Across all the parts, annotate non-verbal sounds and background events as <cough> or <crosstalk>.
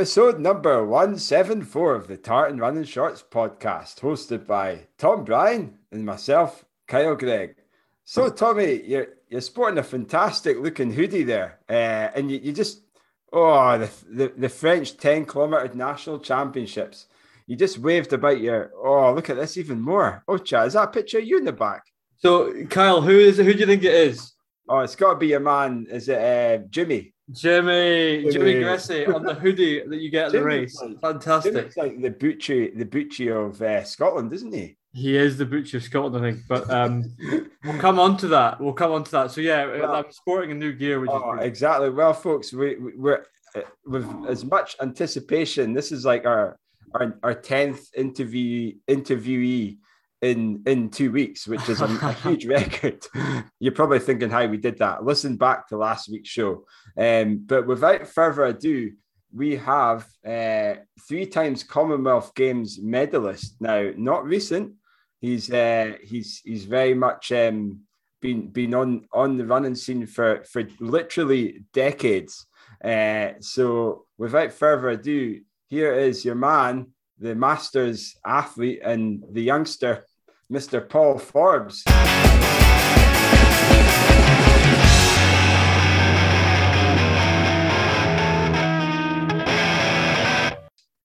Episode number 174 of the Tartan Running Shorts podcast, hosted by Tom Bryan and myself, Kyle Gregg. So, Tommy, you're, you're sporting a fantastic looking hoodie there. Uh, and you, you just, oh, the, the, the French 10 kilometer national championships. You just waved about your, oh, look at this even more. Oh, Chad, is that a picture of you in the back? So, Kyle, who is it? Who do you think it is? Oh, it's got to be your man. Is it uh, Jimmy? Jimmy, Jimmy, Jimmy on the hoodie that you get at the race. Like, Fantastic. Jimmy's like the Bucci, the Bucci of uh, Scotland, isn't he? He is the Bucci of Scotland, I think. But um, we'll come on to that. We'll come on to that. So yeah, well, I'm sporting a new gear. Which oh, is exactly. Well, folks, we, we're uh, with as much anticipation. This is like our our our tenth interview interviewee in in two weeks, which is a, a <laughs> huge record. You're probably thinking how we did that. Listen back to last week's show. Um, but without further ado, we have uh, three times Commonwealth Games medalist now, not recent. He's uh, he's he's very much um, been been on on the running scene for for literally decades. Uh, so without further ado, here is your man, the Masters athlete and the youngster Mr. Paul Forbes.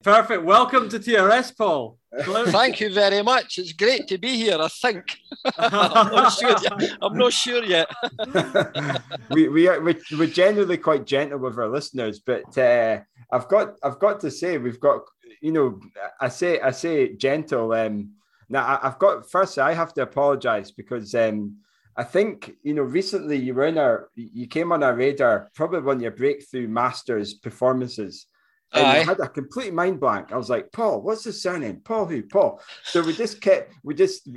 Perfect. Welcome to TRS, Paul. Thank you very much. It's great to be here. I think. <laughs> I'm not sure yet. I'm not sure yet. <laughs> we, we are we, we're generally quite gentle with our listeners, but uh, I've got I've got to say we've got you know I say I say gentle. Um, now, I've got first. I have to apologise because um, I think you know recently you were in our, you came on our radar, probably one of your breakthrough Masters performances. And I had a complete mind blank. I was like, Paul, what's his surname? Paul who? Paul. So we just kept, we just,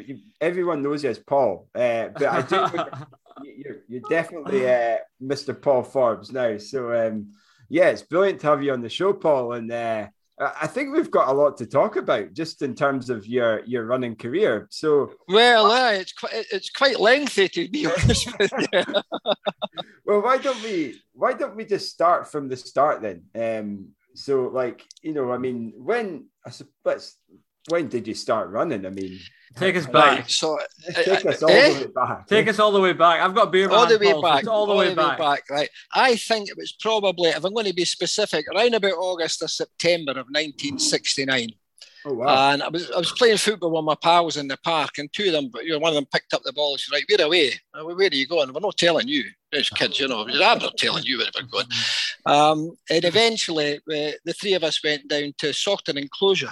everyone knows you as Paul. Uh, but I do, <laughs> you're, you're definitely uh, Mr. Paul Forbes now. So um, yeah, it's brilliant to have you on the show, Paul. And uh, I think we've got a lot to talk about just in terms of your your running career. So, well, uh, it's quite it's quite lengthy to be honest with you. <laughs> well, why don't we why don't we just start from the start then? Um, so, like you know, I mean, when I let's when did you start running? I mean, take us back. Right, so take uh, us all eh? the way back. Take us all the way back. I've got beer. All the way back. All the all way, back. back. Right. I think it was probably, if I'm going to be specific, around about August or September of 1969. Oh, wow. And I was I was playing football with my pals in the park, and two of them, you know, one of them picked up the ball and said, "Right, we're away. Where are you going?" We're not telling you. There's kids, you know. I'm not telling you where we're going. <laughs> Um, and eventually, uh, the three of us went down to Saughton Enclosure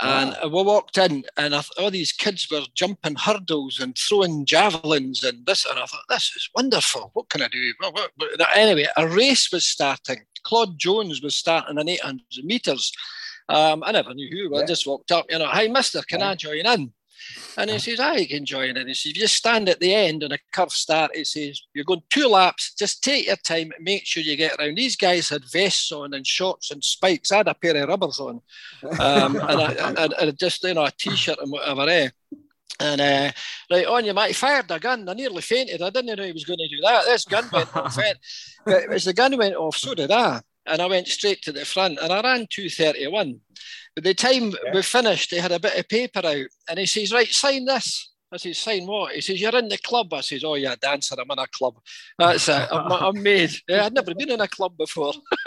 and wow. we walked in, and th- all these kids were jumping hurdles and throwing javelins and this. And I thought, this is wonderful. What can I do? Well, anyway, a race was starting. Claude Jones was starting an 800 meters. Um, I never knew who. Yeah. I just walked up, you know, hey, mister, can yeah. I join in? And he says, I can join in. He says, if you stand at the end on a curve start, he says, you're going two laps, just take your time, make sure you get around. These guys had vests on and shorts and spikes. I had a pair of rubbers on um, and, I, and, and, just, you know, a t-shirt and whatever, eh? And uh, right on you, might fired a gun. I nearly fainted. I didn't know he was going to do that. This gun went off. but as the gun went off, so did I. And I went straight to the front and I ran 231. But the time yeah. we finished, they had a bit of paper out, and he says, "Right, sign this." I says, "Sign what?" He says, "You're in the club." I says, "Oh yeah, dancer. I'm in a club. That's it. I'm, I'm made. Yeah, I'd never been in a club before." <laughs>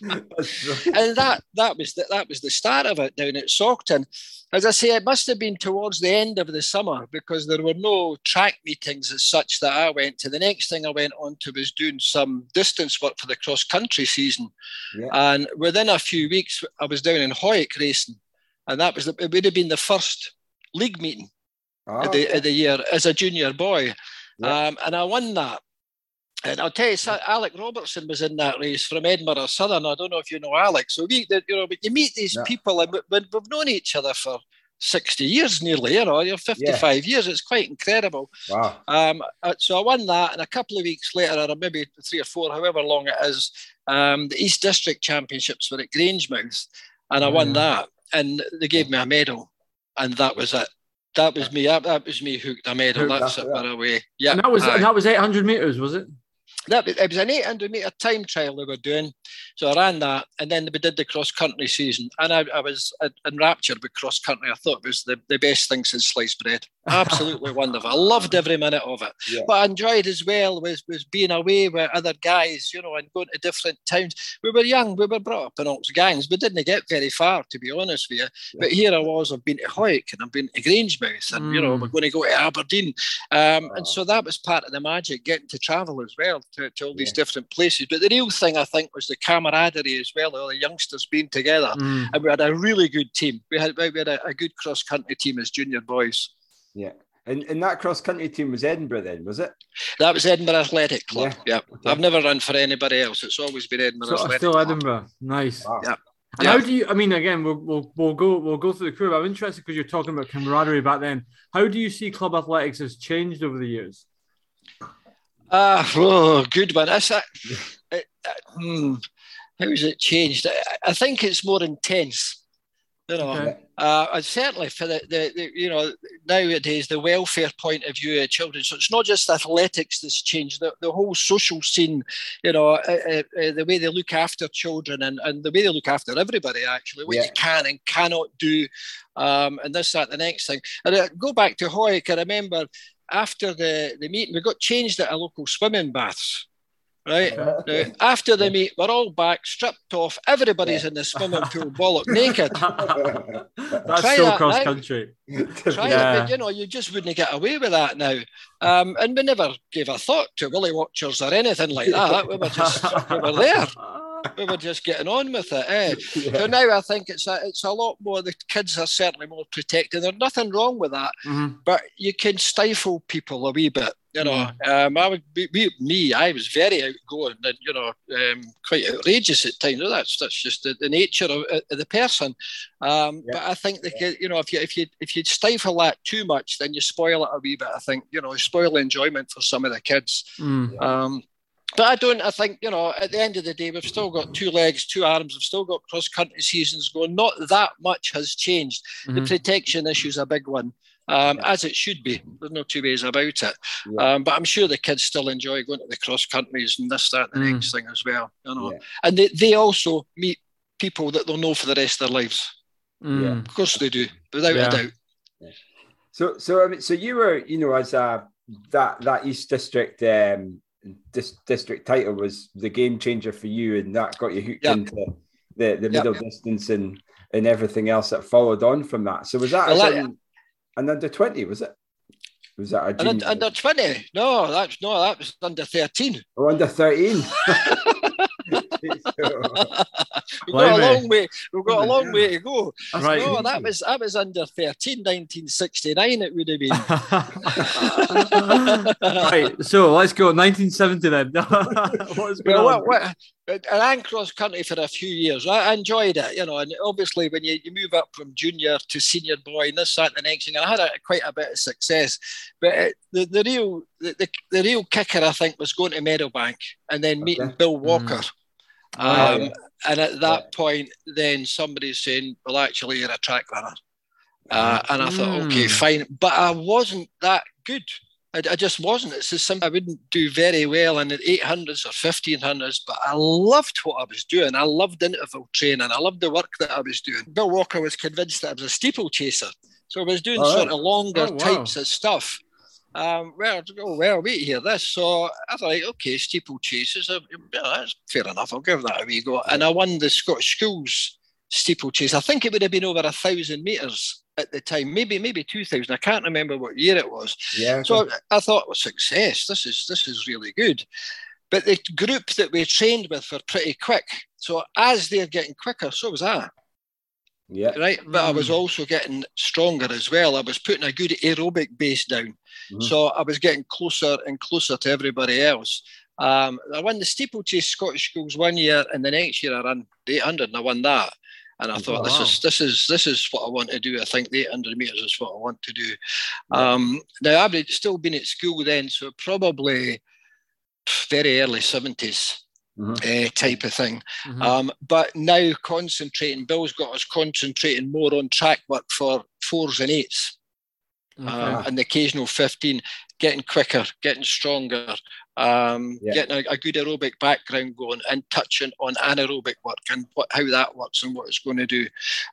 and that that was the, that was the start of it down at Saughton. As I say, it must have been towards the end of the summer because there were no track meetings as such that I went to. The next thing I went on to was doing some distance work for the cross country season, yeah. and within a few weeks I was down in Hawick racing, and that was the, it would have been the first league meeting oh, of, the, of, the, year as a junior boy, yeah. um, and I won that. And I'll tell you, Alec Robertson was in that race from Edinburgh Southern. I don't know if you know Alec. So we, you know, but you meet these yeah. people, and we've known each other for 60 years nearly, you know, you're 55 yeah. years. It's quite incredible. Wow. Um, uh, so I won that, and a couple of weeks later, or maybe three or four, however long it is, um, the East District Championships were at Grangemouth, and I won that, and they gave me a medal, and that was it. That was me. That, that was me hooked a medal. That's it. By the way, yeah. And that was and that was 800 meters, was it? That it was an 800 meter time trial they were doing. So I ran that, and then we did the cross country season, and I, I was enraptured with cross country. I thought it was the, the best thing since sliced bread. Absolutely wonderful. I loved every minute of it. Yeah. But I enjoyed as well was was being away with other guys, you know, and going to different towns. We were young, we were brought up in Oxgangs. We didn't get very far, to be honest with you. Yeah. But here I was. I've been to Hawick and I've been to Grangemouth, and mm. you know, we're mm. going to go to Aberdeen, um, oh. and so that was part of the magic, getting to travel as well to, to all these yeah. different places. But the real thing, I think, was the camaraderie as well, all the youngsters being together. Mm. And we had a really good team. We had, we had a, a good cross country team as junior boys. Yeah. And, and that cross country team was Edinburgh then, was it? That was Edinburgh Athletic Club. Yeah. yeah. Okay. I've never run for anybody else. It's always been Edinburgh so Athletic Still Club. Edinburgh. Nice. Wow. Yeah. And yeah. how do you? I mean, again, we'll, we'll we'll go we'll go through the crew. But I'm interested because you're talking about camaraderie back then. How do you see club athletics has changed over the years? Ah, uh, oh, good one. That's a, uh, hmm, how has it changed? I, I, think it's more intense. You know, okay. uh, certainly for the, the, the, you know nowadays the welfare point of view of children. So it's not just athletics that's changed. The, the whole social scene, you know, uh, uh, uh the way they look after children and, and the way they look after everybody actually, what yeah. you can and cannot do, um, and this that the next thing. And uh, go back to Hawick. I remember after the, the meeting, we got changed at a local swimming baths. Right <laughs> now, after the meet, we're all back, stripped off. Everybody's in the swimming pool, bollock naked. <laughs> That's Try still cross country. Try yeah. it, but you know, you just wouldn't get away with that now. Um, and we never gave a thought to Willie Watchers or anything like that. We were just we were there <laughs> we were just getting on with it. Eh? <laughs> Yeah. So now I think it's a, it's a lot more. The kids are certainly more protected. There's nothing wrong with that, mm-hmm. but you can stifle people a wee bit. You know, mm-hmm. um, I would be, me. I was very outgoing and you know um, quite outrageous at times. That's that's just the, the nature of, of, the person. Um, yeah. But I think the you know if you if you if you stifle that too much, then you spoil it a wee bit. I think you know spoil the enjoyment for some of the kids. Mm. But I don't. I think you know. At the end of the day, we've still got two legs, two arms. We've still got cross country seasons going. Not that much has changed. Mm-hmm. The protection issue is a big one, um, yeah. as it should be. There's no two ways about it. Yeah. Um, but I'm sure the kids still enjoy going to the cross countries and this, that, and the mm. next thing as well. You know, yeah. and they, they also meet people that they'll know for the rest of their lives. Mm. Of course they do, without a doubt. So, so I mean, so you were, you know, as a that that East District um, dis- district title was the game changer for you, and that got you hooked yep. into the, the middle yep. distance and and everything else that followed on from that. So was that well, an, an under twenty? Was it? Was that a junior? under twenty? No, that's no, that was under thirteen. Oh, under thirteen. <laughs> we've got a long way. We've got a long way to go. right. No, that was that was under 13, 1969. It would have been. <laughs> right. So let's go 1970 then. <laughs> What's going well, on? What, ran cross country for a few years. I enjoyed it, you know, and obviously when you, you move up from junior to senior boy and this, that, and the next thing, I had a, quite a bit of success. But it, the, the real the, the, the, real kicker, I think, was going to Meadowbank and then meeting okay. Bill Walker. Mm. Um, yeah. And at that point, then somebody's saying, "Well, actually, you're a track runner," uh, and I thought, "Okay, hmm. fine," but I wasn't that good. I, I just wasn't. It's just something I wouldn't do very well in the 800s or 1500s, but I loved what I was doing. I loved interval training. I loved the work that I was doing. Bill Walker was convinced that I was a steeplechaser. So I was doing oh, sort of longer oh, wow. types of stuff. Um, well, oh, well, wait here, this. So I thought, okay, steeplechases, uh, yeah, that's fair enough. I'll give that a wee go. And I won the Scottish Schools steeplechase. I think it would have been over a thousand metres at the time, maybe maybe two thousand. I can't remember what year it was. Yeah. So I, I thought, well, success. This is this is really good. But the group that we trained with were pretty quick. So as they're getting quicker, so was I. Yeah. Right. But I was mm. also getting stronger as well. I was putting a good aerobic base down. Mm-hmm. So I was getting closer and closer to everybody else. Um, I won the steeplechase Scottish schools one year, and the next year I ran 800 and I won that. And I thought, wow. this is this is this is what I want to do. I think the 800 meters is what I want to do. Um, now I've still been at school then, so probably very early 70s mm-hmm. uh, type of thing. Mm-hmm. Um, but now concentrating, Bill's got us concentrating more on track work for fours and eights. Okay. Um, and the occasional 15, getting quicker, getting stronger, um, yeah. getting a, a, good aerobic background going and touching on anaerobic work and what, how that works and what it's going to do.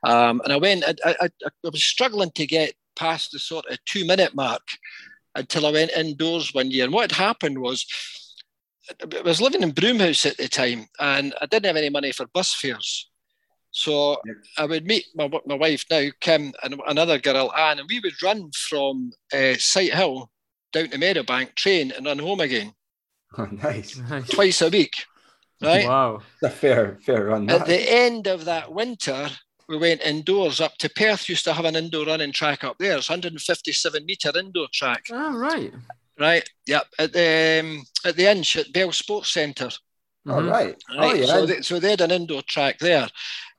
Um, and I went, I, I, I, was struggling to get past the sort of two minute mark until I went indoors one year. And what had happened was, I was living in Broomhouse at the time and I didn't have any money for bus fares. So yep. I would meet my, my wife now, Kim, and another girl, Anne, and we would run from uh, Sighthill down to Meadowbank, train, and run home again. <laughs> Oh, nice. Twice a week. Right? Wow. a fair, fair run. At the end of that winter, we went indoors up to Perth, used to have an indoor running track up there. It's 157 metre indoor track. Oh, right. Right. Yep. At the, um, at the Inch at Bell Sports Centre. All mm-hmm. right. right. Oh, yeah. So they, so they had an indoor track there.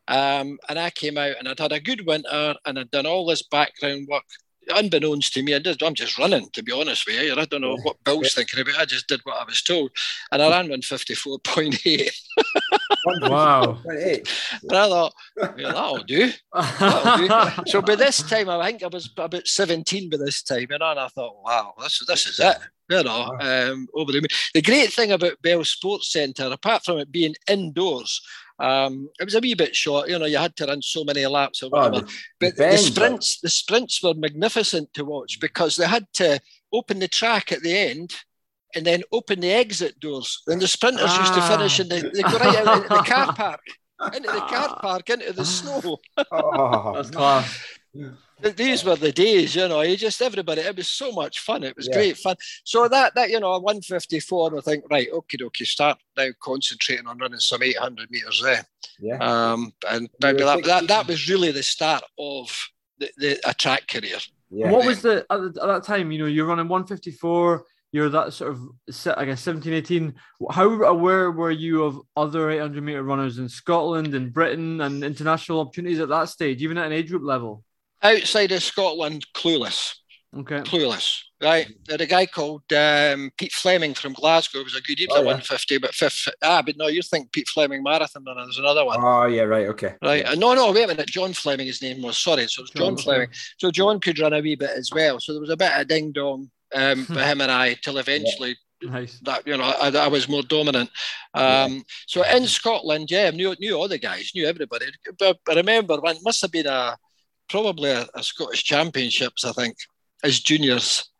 Um, and I came out and I'd had a good winter and I'd done all this background work unbeknownst to me, I did, I'm just running, to be honest with you. I don't know what Bill's thinking about. I just did what I was told. And I ran 154.8. <laughs> wow. and I thought, yeah, that'll do. That'll do. so by this time, I think I was about 17 by this time. And I thought, wow, this, this is it. You know, um, over the The great thing about Bell Sports Centre, apart from it being indoors, um, it was a wee bit short, you know. You had to run so many laps or oh, whatever. Oh, the, but the sprints, the sprints were magnificent to watch because they had to open the track at the end and then open the exit doors. And the sprinters ah. used to finish in the they go right out into the car <laughs> park, into the car park, into the snow. oh, That's class these were the days, you know. You just everybody. It was so much fun. It was yeah. great fun. So that that you know, 154. I think right, okay, okay. Start now concentrating on running some 800 meters there. Yeah. Um, and maybe that, that that was really the start of the, the a track career. Yeah. What was the at, at that time? You know, you're running 154 you're that sort of I guess 17, 18. How aware were you of other 800 meter runners in Scotland and Britain and international opportunities at that stage, even at an age group level? outside of Scotland, clueless. Okay. Clueless. Right. There a guy called um, Pete Fleming from Glasgow. It was a good, was oh, yeah. 150, but fifth. Ah, but no, you think Pete Fleming marathon runner. There's another one. Oh, yeah, right. Okay. Right. Yeah. No, no, wait a minute. John Fleming, his name was. Sorry. So it was John, John Fleming. So John could run a wee bit as well. So there was a bit of ding dong um, for him and I till eventually. Yeah. Nice. That you know, I, I was more dominant. Um, so in Scotland, yeah, I knew knew all the guys, knew everybody. But I remember one must have been a probably a, a, Scottish Championships, I think, as juniors.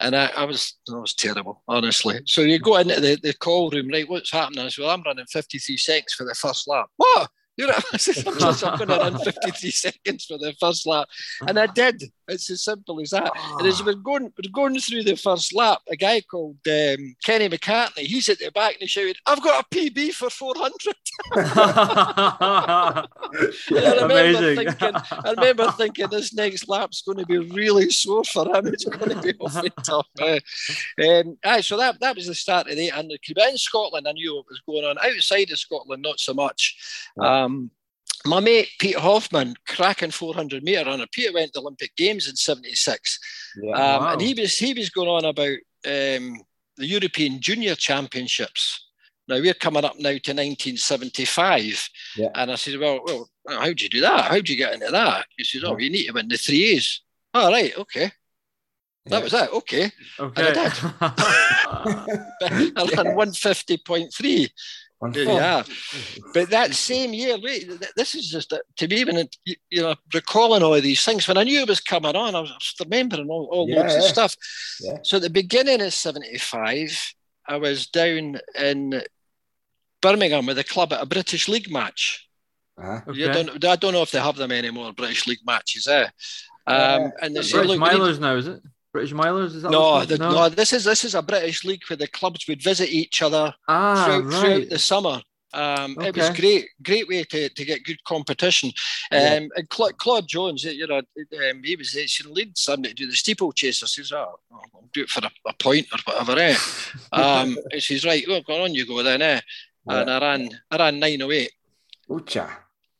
And I, I was I was terrible, honestly. So you go into the, the call room, right? What's happening? I said, well, I'm running 53 seconds for the first lap. What? You know, <laughs> I'm just going to run 53 <laughs> seconds for the first lap. And I did. It's as simple as that. And as we're going, we're going through the first lap, a guy called um, Kenny McCartney, he's at the back and he shouted, I've got a PB for 400. <laughs> I remember Amazing. thinking, I remember thinking this next lap's going to be really sore for him. It's going to be awfully tough. Uh, um, aye, so that, that was the start of the 800. But in Scotland, I knew what was going on. Outside of Scotland, not so much. Um, my mate Pete Hoffmann, cracking 400 meter runner. Peter went to the Olympic Games in '76, yeah, um, wow. and he was he was going on about um, the European Junior Championships. Now we're coming up now to 1975, yeah. and I said, "Well, well, how do you do that? How do you get into that?" He says, "Oh, you need to win the three A's." All oh, right, okay. That yeah. was it. Okay. Okay. And I did. <laughs> <laughs> I ran 150.3. Yeah, but that same year, this is just to me even you know recalling all of these things. When I knew it was coming on, I was remembering all, all yeah, loads of stuff. Yeah. So at the beginning of '75, I was down in Birmingham with a club at a British League match. Uh-huh. Okay. don't, I don't know if they have them anymore. British League matches, eh? Um, and they say, British Milers now, is it? British Milers? Is that no, the, no, no, This is this is a British league where the clubs would visit each other ah, throughout, right. throughout the summer. Um, okay. It was great, great way to, to get good competition. Um, yeah. And Claude, Claude Jones, you know, um, he was he lead somebody to do the steeplechase. I says, oh, I'll do it for a, a point or whatever. Eh? <laughs> um, he says, right, well, go on, you go then. Eh? Yeah. And I ran, I ran nine oh eight.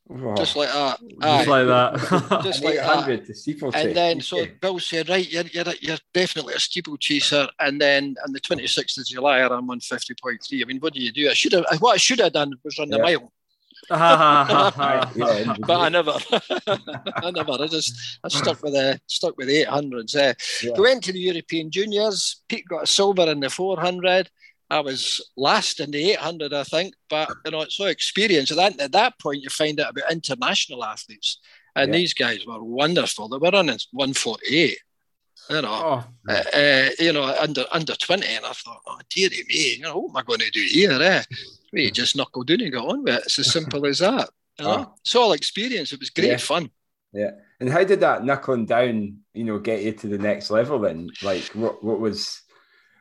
Ucha. Just like that. Just like that. <laughs> just like that. And then, so Bill said, right, you're, you're, you're definitely a steeplechaser. And then on the 26th of July, I ran 150.3. I mean, what do you do? I should have, what I should have done was run the yeah. mile. <laughs> <laughs> but I never, I never. I just I stuck with the stuck with the eight hundreds. Uh, yeah. We went to the European Juniors. Pete got a silver in the four hundred. I was last in the 800, I think, but you know, it's so experience. At that, at that point, you find out about international athletes, and yeah. these guys were wonderful. They were running 148, you know, oh. uh, uh, you know, under under 20, and I thought, oh dearie me, you know, what am I going to do here? Eh? We just knuckle down and go on with it. It's as simple as that. You know? oh. It's all experience. It was great yeah. fun. Yeah. And how did that knuckling down, you know, get you to the next level then? Like what what was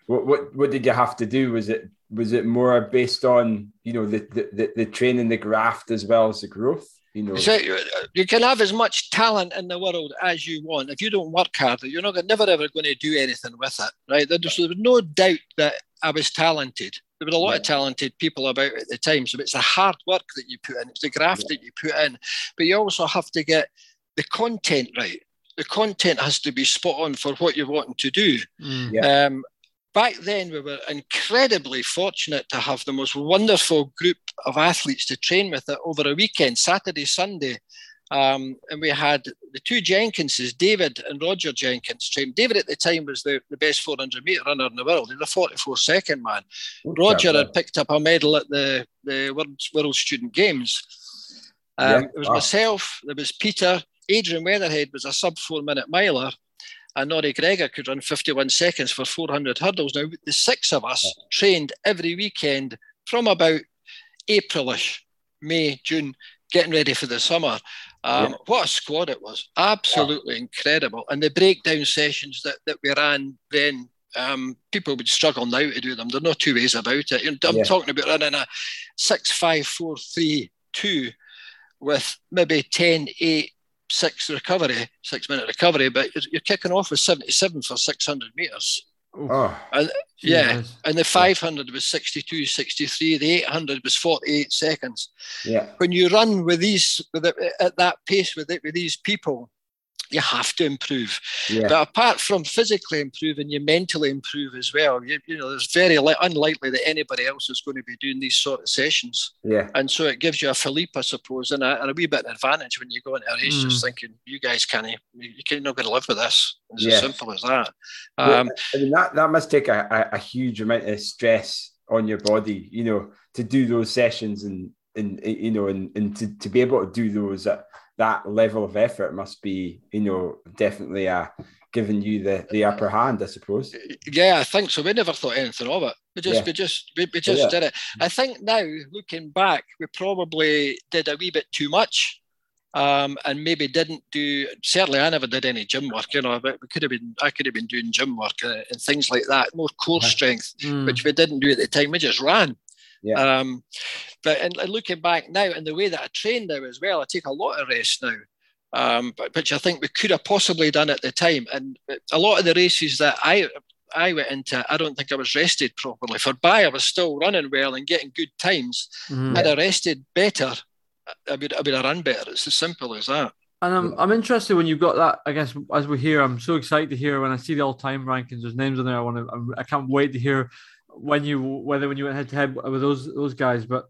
what what what did you have to do? Was it was it more based on, you know, the the, the training, the graft as well as the growth? You know, so uh, you can have as much talent in the world as you want. If you don't work hard, you're not never ever going to do anything with it, right? There was, there was no doubt that I was talented. There were a lot yeah. of talented people about at the time. So it's the hard work that you put in, it's the graft yeah. that you put in, but you also have to get the content right. The content has to be spot on for what you're wanting to do. Mm. Yeah. Um, back then, we were incredibly fortunate to have the most wonderful group of athletes to train with over a weekend, Saturday, Sunday. Um, and we had the two Jenkinses, David and Roger Jenkins, trained. David at the time was the, the best 400 meter runner in the world. He was a 44 second man. Roger had picked up a medal at the, the World, World Student Games. Um, yeah. It was wow. myself, there was Peter, Adrian Weatherhead was a sub four minute miler, and Norrie Gregor could run 51 seconds for 400 hurdles. Now, the six of us yeah. trained every weekend from about Aprilish, May, June, getting ready for the summer. Um, yeah. What a squad it was! Absolutely yeah. incredible. And the breakdown sessions that, that we ran then, um, people would struggle now to do them. There are no two ways about it. I'm talking about running a six, five, four, three, two with maybe 10, 8, six recovery, six minute recovery, but you're kicking off with 77 for 600 meters. Oh, and, yeah, and the 500 was 62, 63. The 800 was 48 seconds. Yeah. When you run with these with it, at that pace with it with these people, you have to improve. Yeah. But apart from physically improving, you mentally improve as well. You, you know, it's very li- unlikely that anybody else is going to be doing these sort of sessions. Yeah. And so it gives you a Philippe, I suppose, and a, and a wee bit of advantage when you go into a race, mm. just thinking, you guys can't, you, you're not going to live with this. It's yeah. as simple as that. Um, I mean, that, that must take a, a, a huge amount of stress on your body, you know, to do those sessions and, and you know, and, and to, to be able to do those at that level of effort must be, you know, definitely uh, giving you the, the upper hand, I suppose. Yeah, I think so. We never thought anything of it. We just, yeah. we just, we, we just yeah. did it. I think now, looking back, we probably did a wee bit too much. Um, and maybe didn't do certainly I never did any gym work you know but we could have been I could have been doing gym work uh, and things like that more core strength mm. which we didn't do at the time we just ran yeah. Um, but and, and, looking back now, and the way that I train now as well, I take a lot of rest now, um, but, which I think we could have possibly done at the time. And a lot of the races that I I went into, I don't think I was rested properly. For by I was still running well and getting good times. Mm. Had I rested better, I would I would have run better. It's as simple as that. And I'm, I'm interested when you've got that. I guess as we hear, I'm so excited to hear when I see the all-time rankings. There's names on there. I want to. I can't wait to hear when you whether when you went head to head with those those guys, but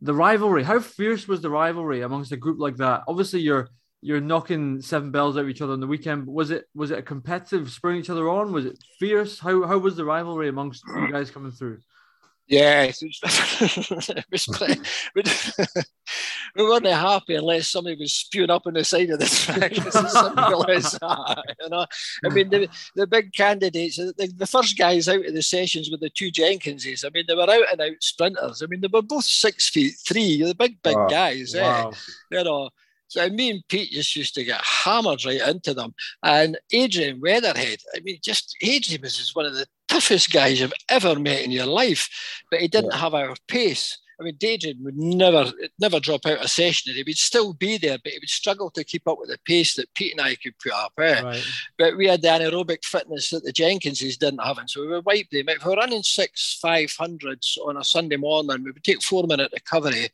the rivalry. How fierce was the rivalry amongst a group like that? Obviously, you're you're knocking seven bells at each other on the weekend. But was it was it a competitive, spurring each other on? Was it fierce? How how was the rivalry amongst you guys coming through? Yeah, it was, pretty, we weren't happy unless somebody was spewing up on the side of the track. It's as simple as that. You know, I mean, the, the big candidates, the, the first guys out of the sessions with the two Jenkinses. I mean, they were out and out sprinters. I mean, they were both six feet three. The big, big oh, guys. Eh? Wow. Eh? You know. So me and Pete just used to get hammered right into them. And Adrian Weatherhead, I mean, just Adrian was just one of the toughest guys you've ever met in your life, but he didn't yeah. have our pace. I mean, Adrian would never never drop out a session. and He would still be there, but he would struggle to keep up with the pace that Pete and I could put up. Eh? Right. But we had the anaerobic fitness that the Jenkinses didn't have, and so we would wipe them. If we were running six five hundreds on a Sunday morning, we would take four minute recovery,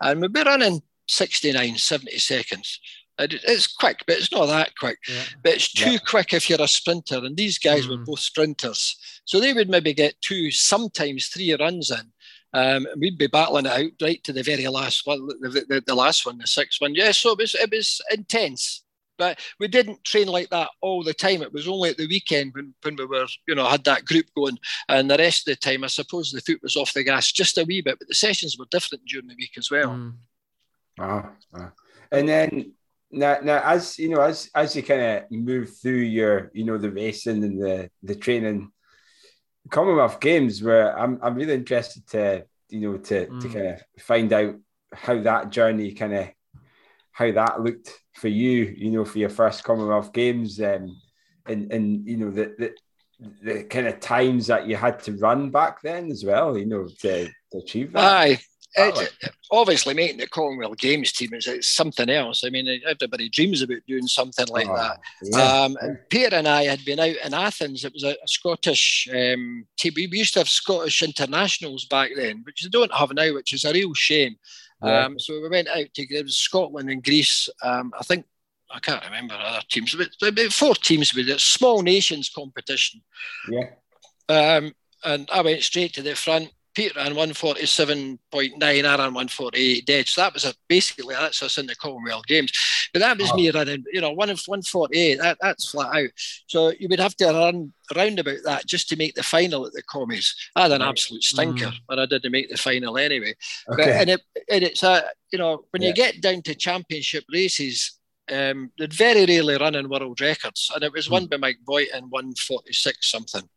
and we'd be running 69, 70 seconds. It's quick, but it's not that quick. Yeah. But it's too yeah. quick if you're a sprinter. And these guys mm. were both sprinters. So they would maybe get two, sometimes three runs in. Um, we'd be battling it out right to the very last one, the, the, the, last one, the sixth one. Yeah, so it was it was intense. but we didn't train like that all the time. It was only at the weekend when, when we were, you know, had that group going, and the rest of the time, I suppose the foot was off the gas just a wee bit, but the sessions were different during the week as well. Mm. Ah, ah, and then now, now as you know, as as you kind of move through your, you know, the racing and the the training, Commonwealth Games, where I'm I'm really interested to, you know, to mm. to kind of find out how that journey kind of how that looked for you, you know, for your first Commonwealth Games, um, and and you know the, the the kind of times that you had to run back then as well, you know, to, to achieve that. Aye, it, obviously making the Commonwealth Games team is it's something else. I mean, everybody dreams about doing something like oh, that. Yeah. Um, and Peter and I had been out in Athens. It was a, a Scottish um, team. We used to have Scottish internationals back then, which they don't have now, which is a real shame. Yeah. Um, so we went out to it was Scotland and Greece. Um, I think I can't remember other teams, but about four teams with it. Small nations competition. Yeah. Um, and I went straight to the front Peter ran 147.9, I ran 148 dead. So that was a, basically that's us in the Commonwealth Games. But that was oh. me running, you know, one of 148. That, that's flat out. So you would have to run round about that just to make the final at the commies. I had an absolute stinker, mm. and I didn't make the final anyway. Okay. But, and, it, and it's a, you know, when yeah. you get down to championship races, um, they'd very rarely run in world records, and it was mm. won by Mike Boyton in 146 something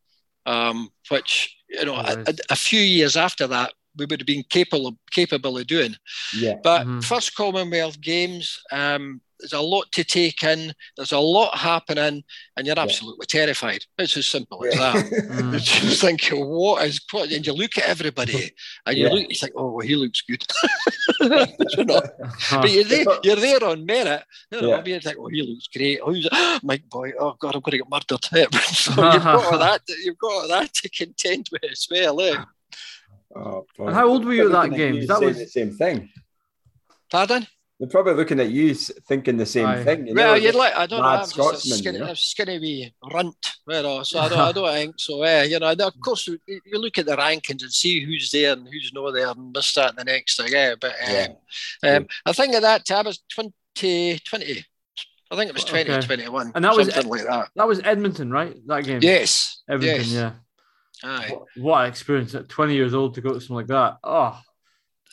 um, which you know a, a, few years after that we would have been capable of, capable of doing. Yeah. But mm-hmm. first Commonwealth Games, um, there's a lot to take in. There's a lot happening, and you're absolutely yeah. terrified. It's as simple as that. <laughs> mm. You just think, what is what? And you look at everybody, and you yeah. look, you think, oh, well, he looks good. <laughs> <laughs> you know? uh-huh. But you're there, you're there on merit. You know, yeah. you think, oh, he looks great. Oh, he's, <gasps> Mike Boy, oh God, I'm going to get murdered. so you've got all that. You've got all that to contend with as well. Eh? Oh, how old were you at that game? That was the same thing. Pardon? They're probably looking at you thinking the same Aye. thing. You know, well, you'd like, I don't know, I'm just a skinny, you know? a skinny wee runt, you know, so I don't, I don't <laughs> think so. Eh, you know, of course, you look at the rankings and see who's there and who's not there and this, that, and the next thing. Yeah, but um, yeah. Um, I think at that time it was 20, 20 I think it was 2021. Okay. And that was something like that. That was Edmonton, right? That game. Yes. Edmonton, yes. yeah. Aye. What, what experience at 20 years old to go to something like that. Oh,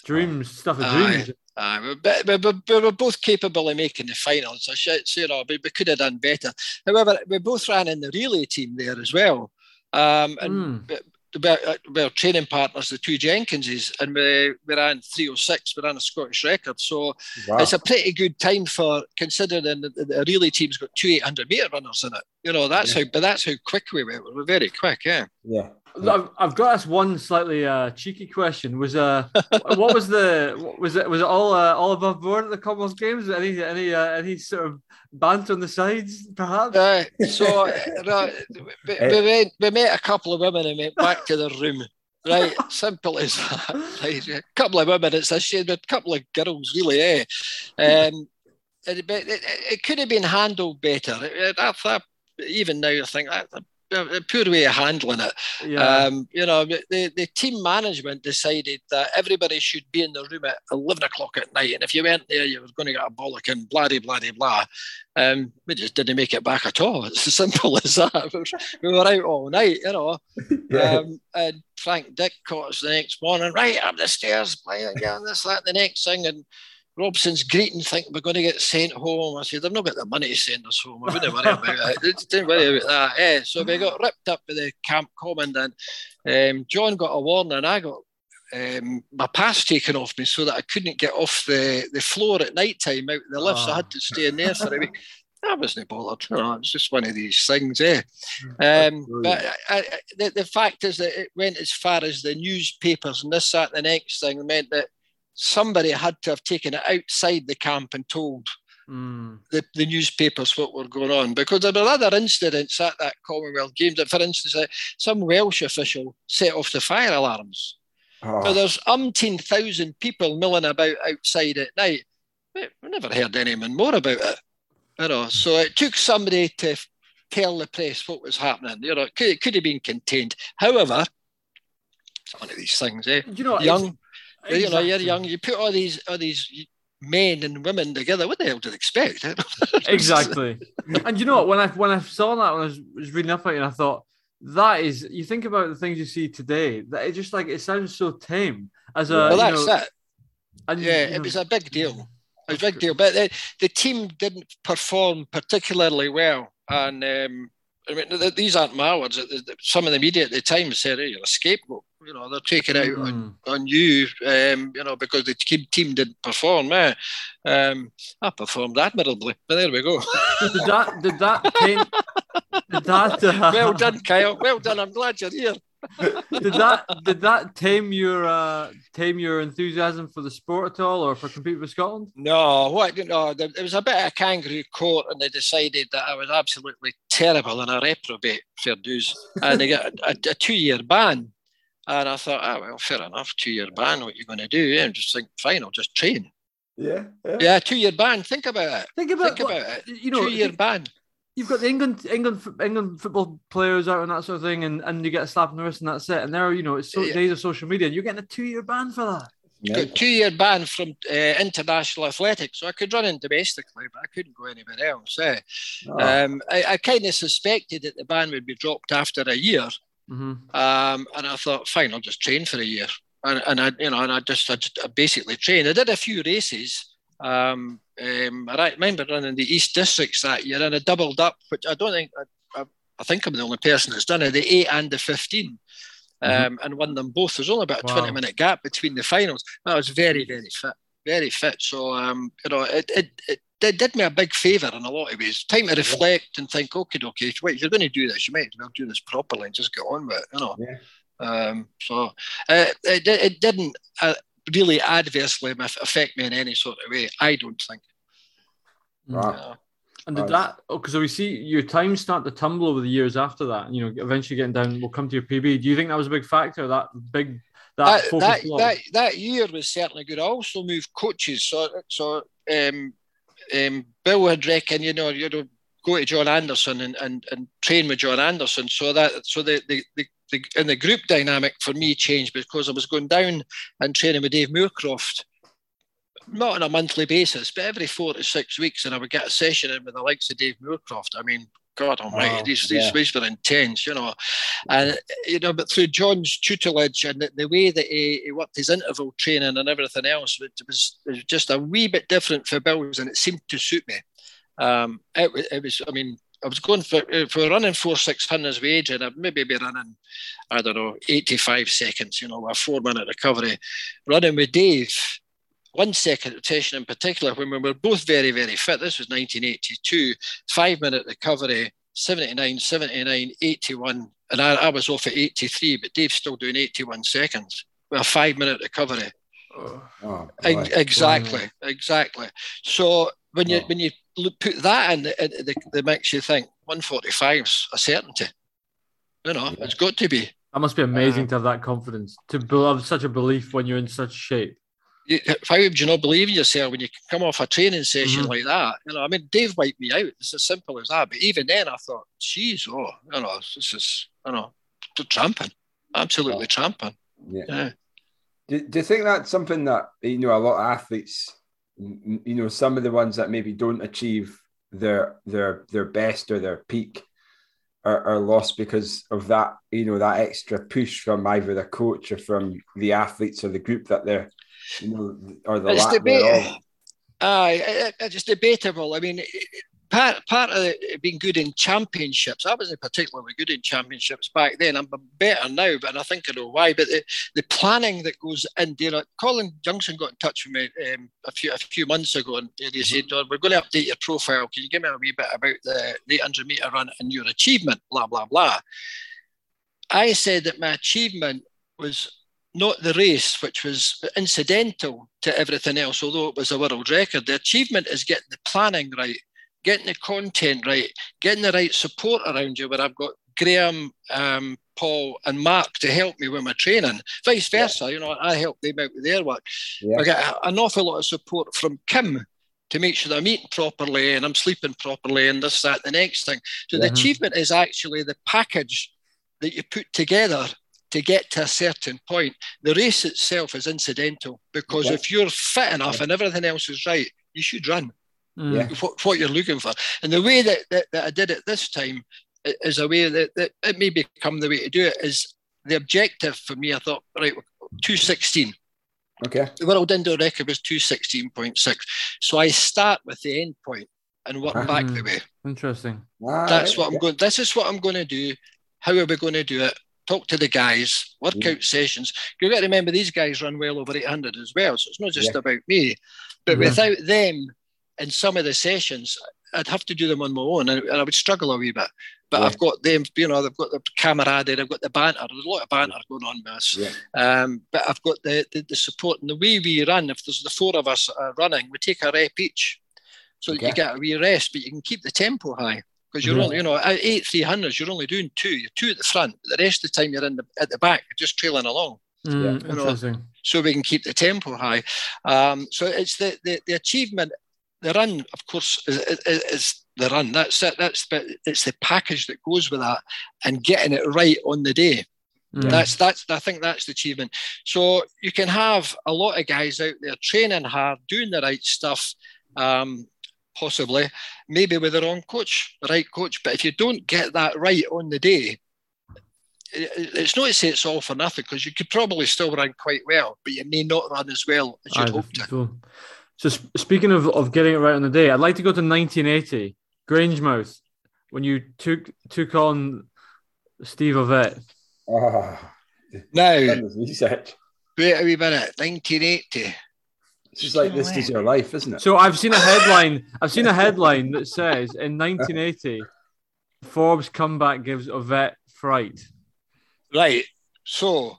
dreams, stuff of dreams. Uh, but we, we, were both capable of making the finals. I should say, you know, we, we could have done better. However, we both ran in the relay team there as well. Um, and mm. We, uh, we, training partners, the two Jenkinses, and we, we ran 306, we ran a Scottish record. So wow. it's a pretty good time for considering the, the relay team's got two 800 metre runners in it. You know, that's yeah. how, but that's how quick we were. We were very quick, yeah. Yeah. I've, I've got us one slightly uh, cheeky question. Was uh, <laughs> what was the was it was it all uh, all above board at the Commonwealth Games? Any any uh, any sort of banter on the sides, perhaps? Uh, so uh, we, we, went, we met a couple of women and went back to the room. Right, simple as that. <laughs> Right. A couple of women. It's a shame. A couple of girls, really. Eh? Um, it, it, it, could have been handled better. I, I, even now, I think that a poor way of handling it. Yeah. Um, you know, the, the team management decided that everybody should be in the room at 11 o'clock at night. And if you weren't there, you were going to get a bollock and blah, blah, blah, blah. Um, we just didn't make it back at all. <laughs> It's as simple as that. <laughs> we were out all night, you know. <laughs> yeah. um, and Frank Dick caught us the next morning, right up the stairs, playing again, this, that, the next thing. And Robson's greeting, thinking we're going to get sent home. I said, I've not got the money to send us home. I wouldn't worry about it. <laughs> Didn't worry about that. Eh? So we got ripped up by the camp commandant. Um, John got a warning. And I got um, my pass taken off me so that I couldn't get off the, the floor at night time out the lifts. Oh. I had to stay in there for a week. <laughs> I wasn't bothered. You know, it's just one of these things, eh? Um, but I, I, the, the fact is that it went as far as the newspapers and this, that, and the next thing meant that somebody had to have taken it outside the camp and told mm. the, the newspapers what were going on because there were other incidents at that Commonwealth Games. That, for instance, uh, some Welsh official set off the fire alarms. Oh. So there's umpteen thousand people milling about outside at night. We never heard anything more about it. You know, so it took somebody to tell the press what was happening. You know, it could, it could have been contained. However, it's one of these things, eh? You know, young Exactly. You know, you're young. You put all these all these men and women together. What the hell did you expect? <laughs> exactly. and you know what? When I when I saw that when I was, was reading up on it, and I thought that is you think about the things you see today. That it just like it sounds so tame as a. Well, that's know, it. And, yeah, you know, it was a big deal. It was a big deal, but the, the team didn't perform particularly well, and um, I mean, these aren't my words. Some of the media at the time said, hey, "You're a scapegoat." You know, they're taking out mm. on, on you, um, you know, because the team, team didn't perform. Eh? Um, I performed admirably, but there we go. did that? Did that? Paint, did that? <laughs> Uh, well done, Kyle. Well done. I'm glad you're here did that did that tame your uh, tame your enthusiasm for the sport at all, or for competing with Scotland? No, what no, there, was a bit of kangaroo court, and they decided that I was absolutely terrible and a reprobate, fair dues, and they got a, a, a two-year ban. And I thought, oh well, fair enough, two-year ban. What you going to do? Yeah, and just think, fine, I'll just train. Yeah, yeah, yeah two-year ban. Think about it. Think about, think about it. You know, two-year ban you've got the England England England football players out and that sort of thing, and, and you get a slap on the wrist and that's it. And there, you know, it's so, yeah. days of social media, and you're getting a two year ban for that. Yeah. Got two year ban from uh, international athletics, so I could run in domestically, but I couldn't go anywhere else. Eh? Oh. Um, I, I kind of suspected that the ban would be dropped after a year, mm-hmm. um, and I thought, fine, I'll just train for a year. And, and I, you know, and I just, I just I basically trained. I did a few races. Um, um, I remember running the East Districts that year, and I doubled up, which I don't think I, I, I think I'm the only person that's done it, the eight and the 15, um, mm-hmm. and won them both. There's only about a wow. 20 minute gap between the finals. I was very, very fit, very fit. So, um, you know, it, it, it, it did me a big favour in a lot of ways. Time to reflect and think, okay, okay, wait, if you're going to do this, you might as well do this properly and just get on with it, you know. Yeah. Um, so uh, it, it didn't. Uh, really adversely affect me in any sort of way. I don't think. Wow. And did that? Because oh, we see your time start to tumble over the years after that. You know, eventually getting down. We'll come to your PB. Do you think that was a big factor? That big that that that, that, that, year was certainly good. I also moved coaches, so so um, um, Bill had reckoned, you know, you know, go to John Anderson and, and, and train with John Anderson. So that so the the, the the, and the group dynamic for me changed because I was going down and training with Dave Moorcroft, not on a monthly basis, but every four to six weeks, and I would get a session in with the likes of Dave Moorcroft. I mean, God Almighty, oh, these yeah. these weeks were intense, you know, and you know, but through John's tutelage and the, the way that he, he, worked his interval training and everything else, it was, it was just a wee bit different for Bills, and it seemed to suit me. Um, it, it was, I mean, I was going for if we're running four six hundreds with Adrian, I'd maybe be running, I don't know, 85 seconds, you know, a four minute recovery. Running with Dave, one second rotation in particular, when we were both very, very fit, this was 1982, five minute recovery, 79, 79, 81, and I, I was off at 83, but Dave's still doing 81 seconds with a five minute recovery. Oh, oh exactly, exactly. So when you oh. when you put that in the, the, the mix, you think 145 is a certainty. You know, yeah. it's got to be. That must be amazing uh, to have that confidence, to have such a belief when you're in such shape. How would you not believe in yourself when you come off a training session mm-hmm. like that? You know, I mean, Dave wiped me out. It's as simple as that. But even then, I thought, geez, oh, you know, this is, you know, tramping, absolutely tramping. Yeah. yeah. Do, do you think that's something that you know a lot of athletes you know some of the ones that maybe don't achieve their their their best or their peak are, are lost because of that you know that extra push from either the coach or from the athletes or the group that they're you know or the it's debate. Aye, it's debatable. I mean, part part of it being good in championships. I wasn't particularly good in championships back then. I'm better now, but I think I know why. But the, the planning that goes in, you know, Colin Youngson got in touch with me um, a few a few months ago, and he mm-hmm. said, oh, "We're going to update your profile. Can you give me a wee bit about the, the 800 meter run and your achievement?" Blah blah blah. I said that my achievement was not the race, which was incidental to everything else, although it was a world record. The achievement is getting the planning right getting the content right, getting the right support around you, where I've got Graham, um, Paul, and Mark to help me with my training. Vice versa, yeah. you know, I help them out with their work. Yeah. I get an awful lot of support from Kim to make sure that I'm eating properly and I'm sleeping properly and this, that, the next thing. So yeah. the achievement is actually the package that you put together to get to a certain point. The race itself is incidental because yeah. if you're fit enough and everything else is right, you should run. Mm. Yeah. What, what, you're looking for. And the way that, that, that I did it this time is a way that, that it may become the way to do it is the objective for me. I thought, right, 216. Okay. The world indoor record was 216.6. So I start with the end point and work back the way. Interesting. That's what I'm going. This is what I'm going to do. How are we going to do it? Talk to the guys, workout yeah. sessions. You've got to remember these guys run well over 800 as well. So it's not just yeah. about me. But mm-hmm. without them in some of the sessions, I'd have to do them on my own and, I would struggle a wee bit. But yeah. I've got them, you know, they've got the camaraderie, I've got the banter. There's a lot of banter going on with us. Yeah. Um, but I've got the, the, the support and the way we run. If there's the four of us uh, running, we take a rep each, so okay. you get a wee rest, but you can keep the tempo high because you're mm-hmm. only, you know, at eight three hundreds, you're only doing two. You're two at the front, the rest of the time you're in the at the back, you're just trailing along. Mm, interesting. Know, so we can keep the tempo high. Um, so it's the, the the achievement. The run, of course, is, is, is the run. That's it. That's the, it's the package that goes with that, and getting it right on the day. Yeah. That's that's I think that's the achievement. So you can have a lot of guys out there training hard, doing the right stuff, um, possibly, maybe with the wrong coach, the right coach. But if you don't get that right on the day, it's not to say it's all for nothing because you could probably still run quite well, but you may not run as well as you'd hope to. So speaking of, of getting it right on the day, I'd like to go to 1980 Grangemouth when you took took on Steve Ovett. Oh, ah. now, wait a wee minute. 1980. It's just like this is your life, isn't it? So I've seen a headline. I've seen a headline that says in 1980, Forbes comeback gives Ovett fright. Right. So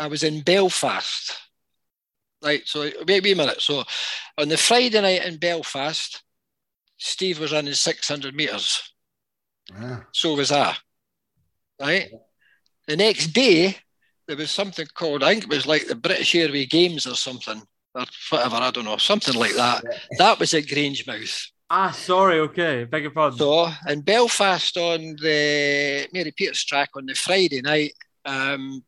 I was in Belfast. Right. So wait, wait a minute. So on the Friday night in Belfast, Steve was running 600 meters. Ah. So was I. Right. The next day, there was something called, I think it was like the British Airway Games or something, or whatever, I don't know, something like that. that was at Grangemouth. Ah, sorry, okay, beg your pardon. So, in Belfast on the Mary Peters track on the Friday night, um,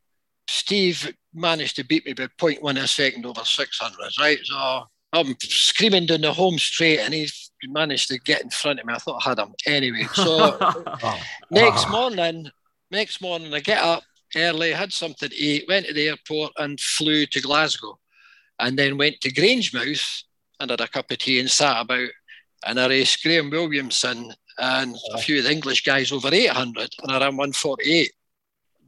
Steve managed to beat me by 0.1 a second over 600, right? So I'm screaming down the home straight and he's managed to get in front of me. I thought I had him anyway. So <laughs> oh. next morning, next morning I get up early, had something to eat, went to the airport and flew to Glasgow, and then went to Grangemouth and had a cup of tea and sat about. And I raced Graham Williamson and a few of the English guys over 800, and I ran 148.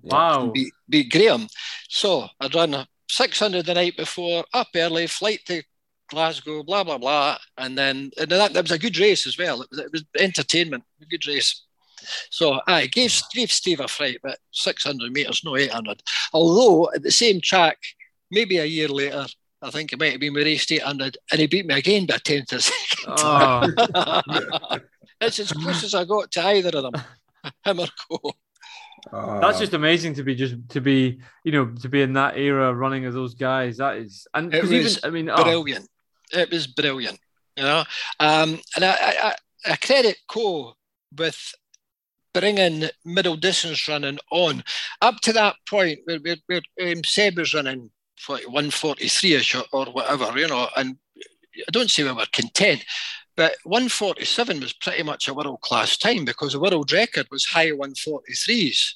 Wow. Beat, beat Graham. So I'd run 600 the night before, up early, flight to Glasgow, blah blah blah, and then and that, that was a good race as well. It was, it was entertainment, a good race. So I gave gave Steve a fright, but 600 meters, no 800. Although at the same track, maybe a year later, I think it might have been we raced 800, and he beat me again by 10 to <laughs> second. Oh. <laughs> That's as close as I got to either of them, <laughs> him or Coe. Uh, That's just amazing to be just to be you know to be in that era running as those guys. That is and it was even I mean brilliant. Oh, it was brilliant, you know. Um, and I, I, I credit Coe with bringing middle distance running on. Up to that point, where, where, where um, Seb was running 143ish or, or whatever, you know, and I don't say we were content, but 147 was pretty much a world class time because the world record was high 143s,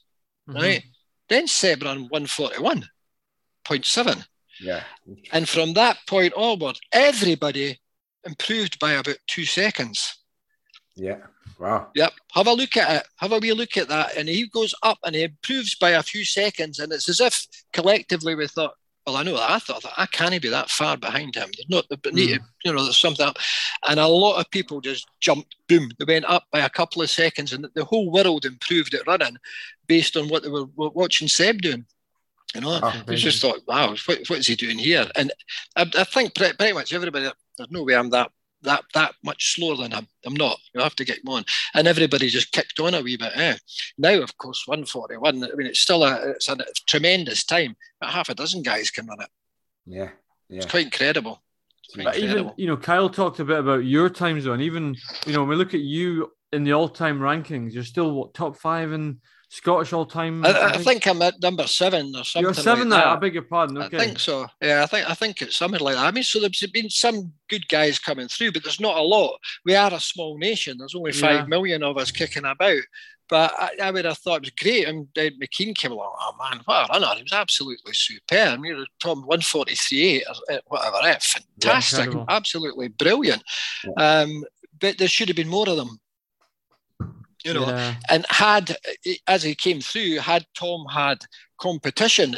mm-hmm. right? Then Seb ran 141.7. Yeah. And from that point onward, everybody improved by about two seconds. Yeah. Wow. Yep. Have a look at it. Have a wee look at that. And he goes up and he improves by a few seconds. And it's as if collectively we thought, well, I know that. I thought that I can't be that far behind him. There's not, but mm. you know, there's something up. And a lot of people just jumped, boom, they went up by a couple of seconds. And the whole world improved at running based on what they were watching Seb doing. You know, oh, I just thought, wow, what, what is he doing here? And I, I think pretty, pretty, much everybody, there's no way I'm that that that much slower than him. I'm not. You have to get him on. And everybody just kicked on a wee bit. Eh? Now, of course, 141. I mean, it's still a it's a tremendous time. But half a dozen guys can run it. Yeah, yeah. It's quite incredible. Quite but incredible. even you know, Kyle talked a bit about your time zone. Even you know, when we look at you in the all-time rankings, you're still what top five in Scottish all time. I, I, I, think I'm at number seven or something. You're seven like that. I beg your pardon. Okay. I think so. Yeah, I think I think it's something like that. I mean, so there's been some good guys coming through, but there's not a lot. We are a small nation. There's only five yeah. million of us kicking about. But I, I, would have thought it was great. And uh, McKean came along. Oh man, what a runner! He was absolutely superb. I mean, Tom 143 or whatever. Fantastic, yeah, absolutely brilliant. Um, but there should have been more of them you know. Yeah. And had as he came through, had Tom had competition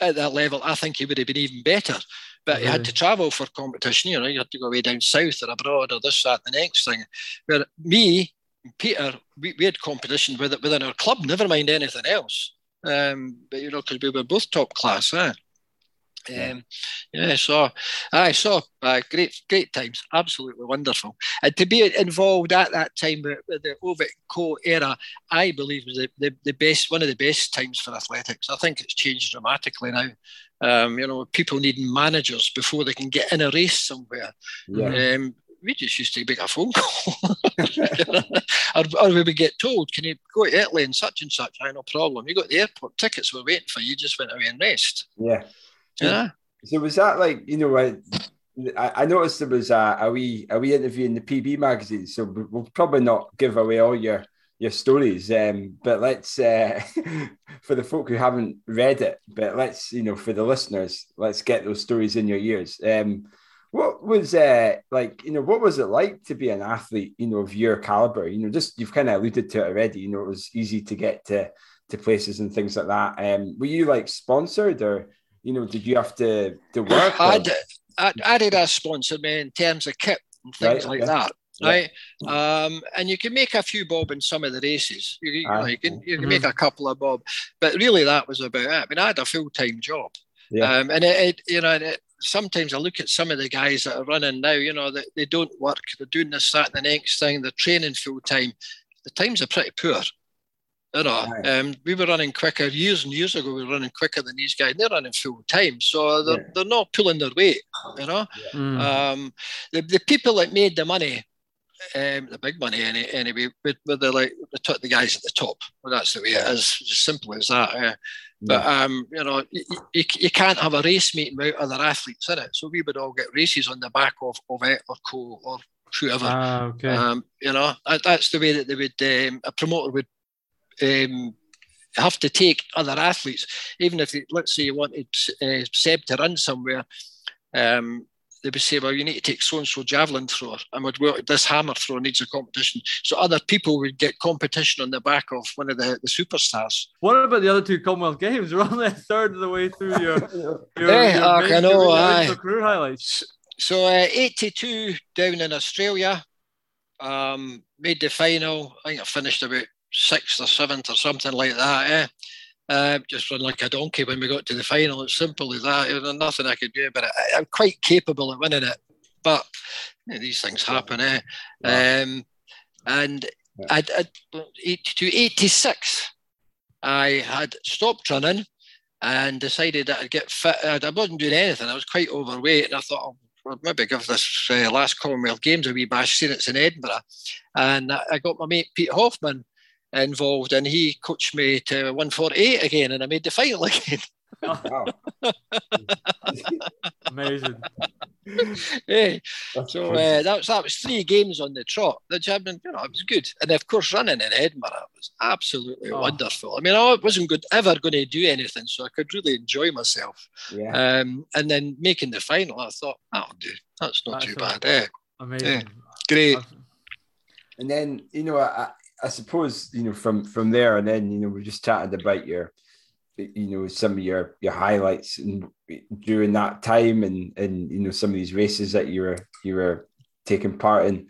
at that level, I think he would have been even better. But really? he had to travel for competition. You know, you had to go away down south or abroad or this, that, the next thing. Where me, Peter, we, we had competition with within our club. Never mind anything else. Um, but you know, because we were both top class. Eh? Um, yeah, so I saw uh, great, great times, absolutely wonderful. And to be involved at that time with, with the Ovett Coe era, I believe was the, the, the, best, one of the best times for athletics. I think it's changed dramatically now. Um, you know, people needing managers before they can get in a race somewhere. Yeah. Um, we just used to make a phone call, <laughs> or, or, we would get told, "Can you go to Italy and such and such?" I no problem. You got the airport tickets. We're waiting for you. Just went away and rest. Yeah. Yeah. So was that like you know I, I noticed there was a, a wee a wee interview in the PB magazine. So we'll probably not give away all your your stories, um, but let's uh, <laughs> for the folk who haven't read it, but let's you know for the listeners, let's get those stories in your ears. Um, what was uh, like you know what was it like to be an athlete you know of your caliber you know just you've kind of alluded to it already you know it was easy to get to to places and things like that um were you like sponsored or you know, did you have to to work? I did. Adidas sponsored me in terms of kit and things right, like okay. that. Right, um, and you can make a few bob in some of the races. You, you, know, you can you can mm-hmm. make a couple of bob, but really that was about it. I mean, I had a full time job, yeah. um, and it, it, you know, it, sometimes I look at some of the guys that are running now. You know, that they don't work, they're doing this, that, and the next thing. They're training full time. The times are pretty poor. You know, um, we were running quicker years and years ago. We were running quicker than these guys. They're running full time, so they're, yeah. they're not pulling their weight. You know, yeah. mm. um, the the people that made the money, um, the big money any, anyway, were, were the like the, the guys at the top. Well, that's the way it is. As simple as that. Uh, but um, you know, you, you, you, can't have a race meeting without other athletes in it. So we would all get races on the back of of it or Coe or whoever. Ah, okay. Um, you know, that's the way that they would. Um, a promoter would um, have to take other athletes, even if, let's say, you wanted uh, Seb to run somewhere, um, they would say, well, you need to take so and so javelin thrower, and would well, this hammer thrower needs a competition. So other people would get competition on the back of one of the, the superstars. What about the other two Commonwealth Games? <laughs> We're only a third of the way through your, <laughs> your, yeah, your I know, career highlights. So uh, 82 down in Australia, um, made the final. I think I finished about sixth or seventh or something like that. Eh? Uh, just run like a donkey when we got to the final. It's simple as that. There's nothing I could do, but I, am quite capable of winning it. But you know, these things happen. Eh? Um, and I, I, to 86, I had stopped running and decided that I'd get fit. I wasn't doing anything. I was quite overweight, and I thought, oh, well, maybe give this uh, last Commonwealth Games a wee bash, seeing it's in Edinburgh. And I got my mate Pete Hoffmann involved, and he coached me to 148 again, and I made the final <laughs> again. wow. <laughs> Amazing. hey, so uh, that was that was three games on the trot. The been, you know, it was good, and of course running in Edinburgh was absolutely oh. wonderful. I mean, I wasn't good ever going to do anything, so I could really enjoy myself. Yeah. Um, and then making the final, I thought that'll do. That's not That's too bad. Eh? Amazing. Yeah. Great. And then you know, I, I suppose you know from from there, and then you know we just chatted about your, you know, some of your your highlights and during that time, and and you know some of these races that you were you were taking part in.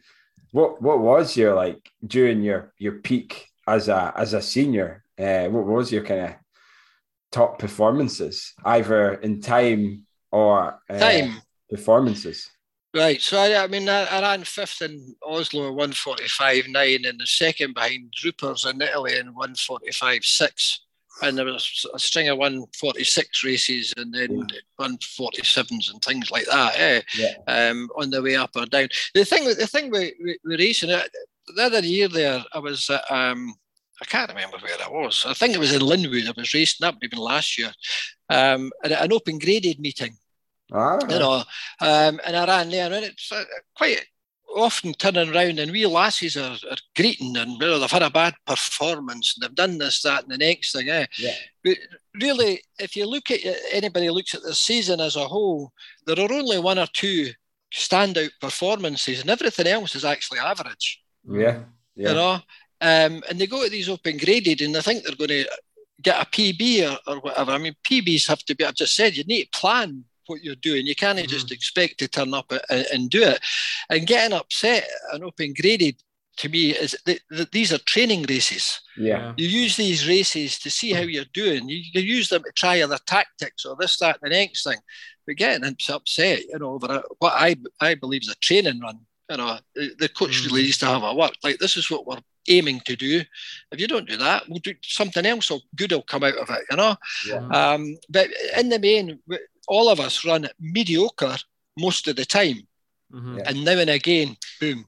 What what was your like during your your peak as a as a senior? Uh, what was your kind of top performances, either in time or uh, time performances? Right, so I, I mean, I, I, ran fifth in Oslo, one forty-five nine, and the second behind Druppers in Italy in one forty-five six, and there was a string of one forty-six races, and then yeah. one forty-sevens and things like that. Eh? Yeah. Um, on the way up or down. The thing, the thing with, with, with racing, uh, the other year there, I was at um, I can't remember where I was. I think it was in Linwood. I was racing, that would have been last year, um, at an open graded meeting. Ah. You know, um, and I ran there, and it's uh, quite often turning around, and we lasses are, are greeting, and you know, they've had a bad performance, and they've done this, that, and the next thing. Eh? Yeah. But really, if you look at anybody looks at the season as a whole, there are only one or two standout performances, and everything else is actually average. Yeah. yeah. You know, um, and they go to these open graded, and they think they're going to get a PB or, or whatever. I mean, PBs have to be. I've just said you need to plan what you're doing. You can't mm-hmm. just expect to turn up and, and, do it. And getting upset and open graded to me is that, that, these are training races. Yeah. You use these races to see how you're doing. You, you use them to try other tactics or this, that, and the next thing. But getting upset, you know, over a, what I I believe is a training run. You know, the, the coach mm. really needs to have a work. Like this is what we're aiming to do. If you don't do that, we'll do something else or good will come out of it, you know. Yeah. Um, but in the main, all of us run mediocre most of the time. Mm-hmm. And now and again, boom.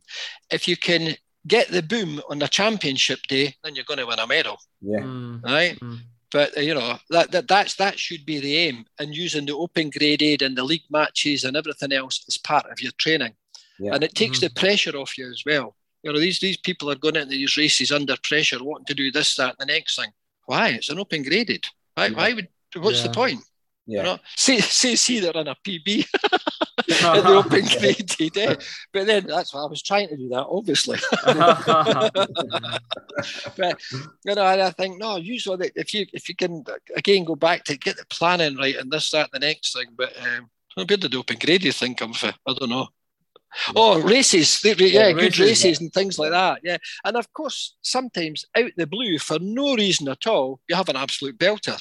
If you can get the boom on the championship day, then you're going to win a medal. Yeah. Mm. Right. Mm. But uh, you know that, that that's that should be the aim, and using the open graded and the league matches and everything else as part of your training, yeah. and it takes mm-hmm. the pressure off you as well. You know these these people are going into these races under pressure, wanting to do this, that, and the next thing. Why? It's an open graded. Why? Yeah. Why would? What's yeah. the point? Yeah. You know, say, say, see they're in a PB in <laughs> <laughs> the open graded, eh? but then that's why I was trying to do that, obviously. <laughs> but you know, I think no, usually if you if you can again go back to get the planning right and this, that, the next thing, but um, where did the open graded thing come from? I don't know. Oh, races, yeah, yeah good races, races and things like that. Yeah, and of course, sometimes out the blue for no reason at all, you have an absolute belter.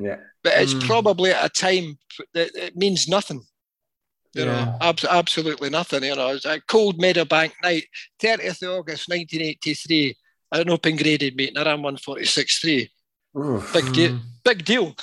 Yeah. But it's mm. probably at a time that it means nothing. You yeah. know, ab- absolutely nothing. You know, it's a cold Meadowbank night, 30th of August 1983, an open graded meeting around 146.3. Big deal. Mm. <laughs> Big deal.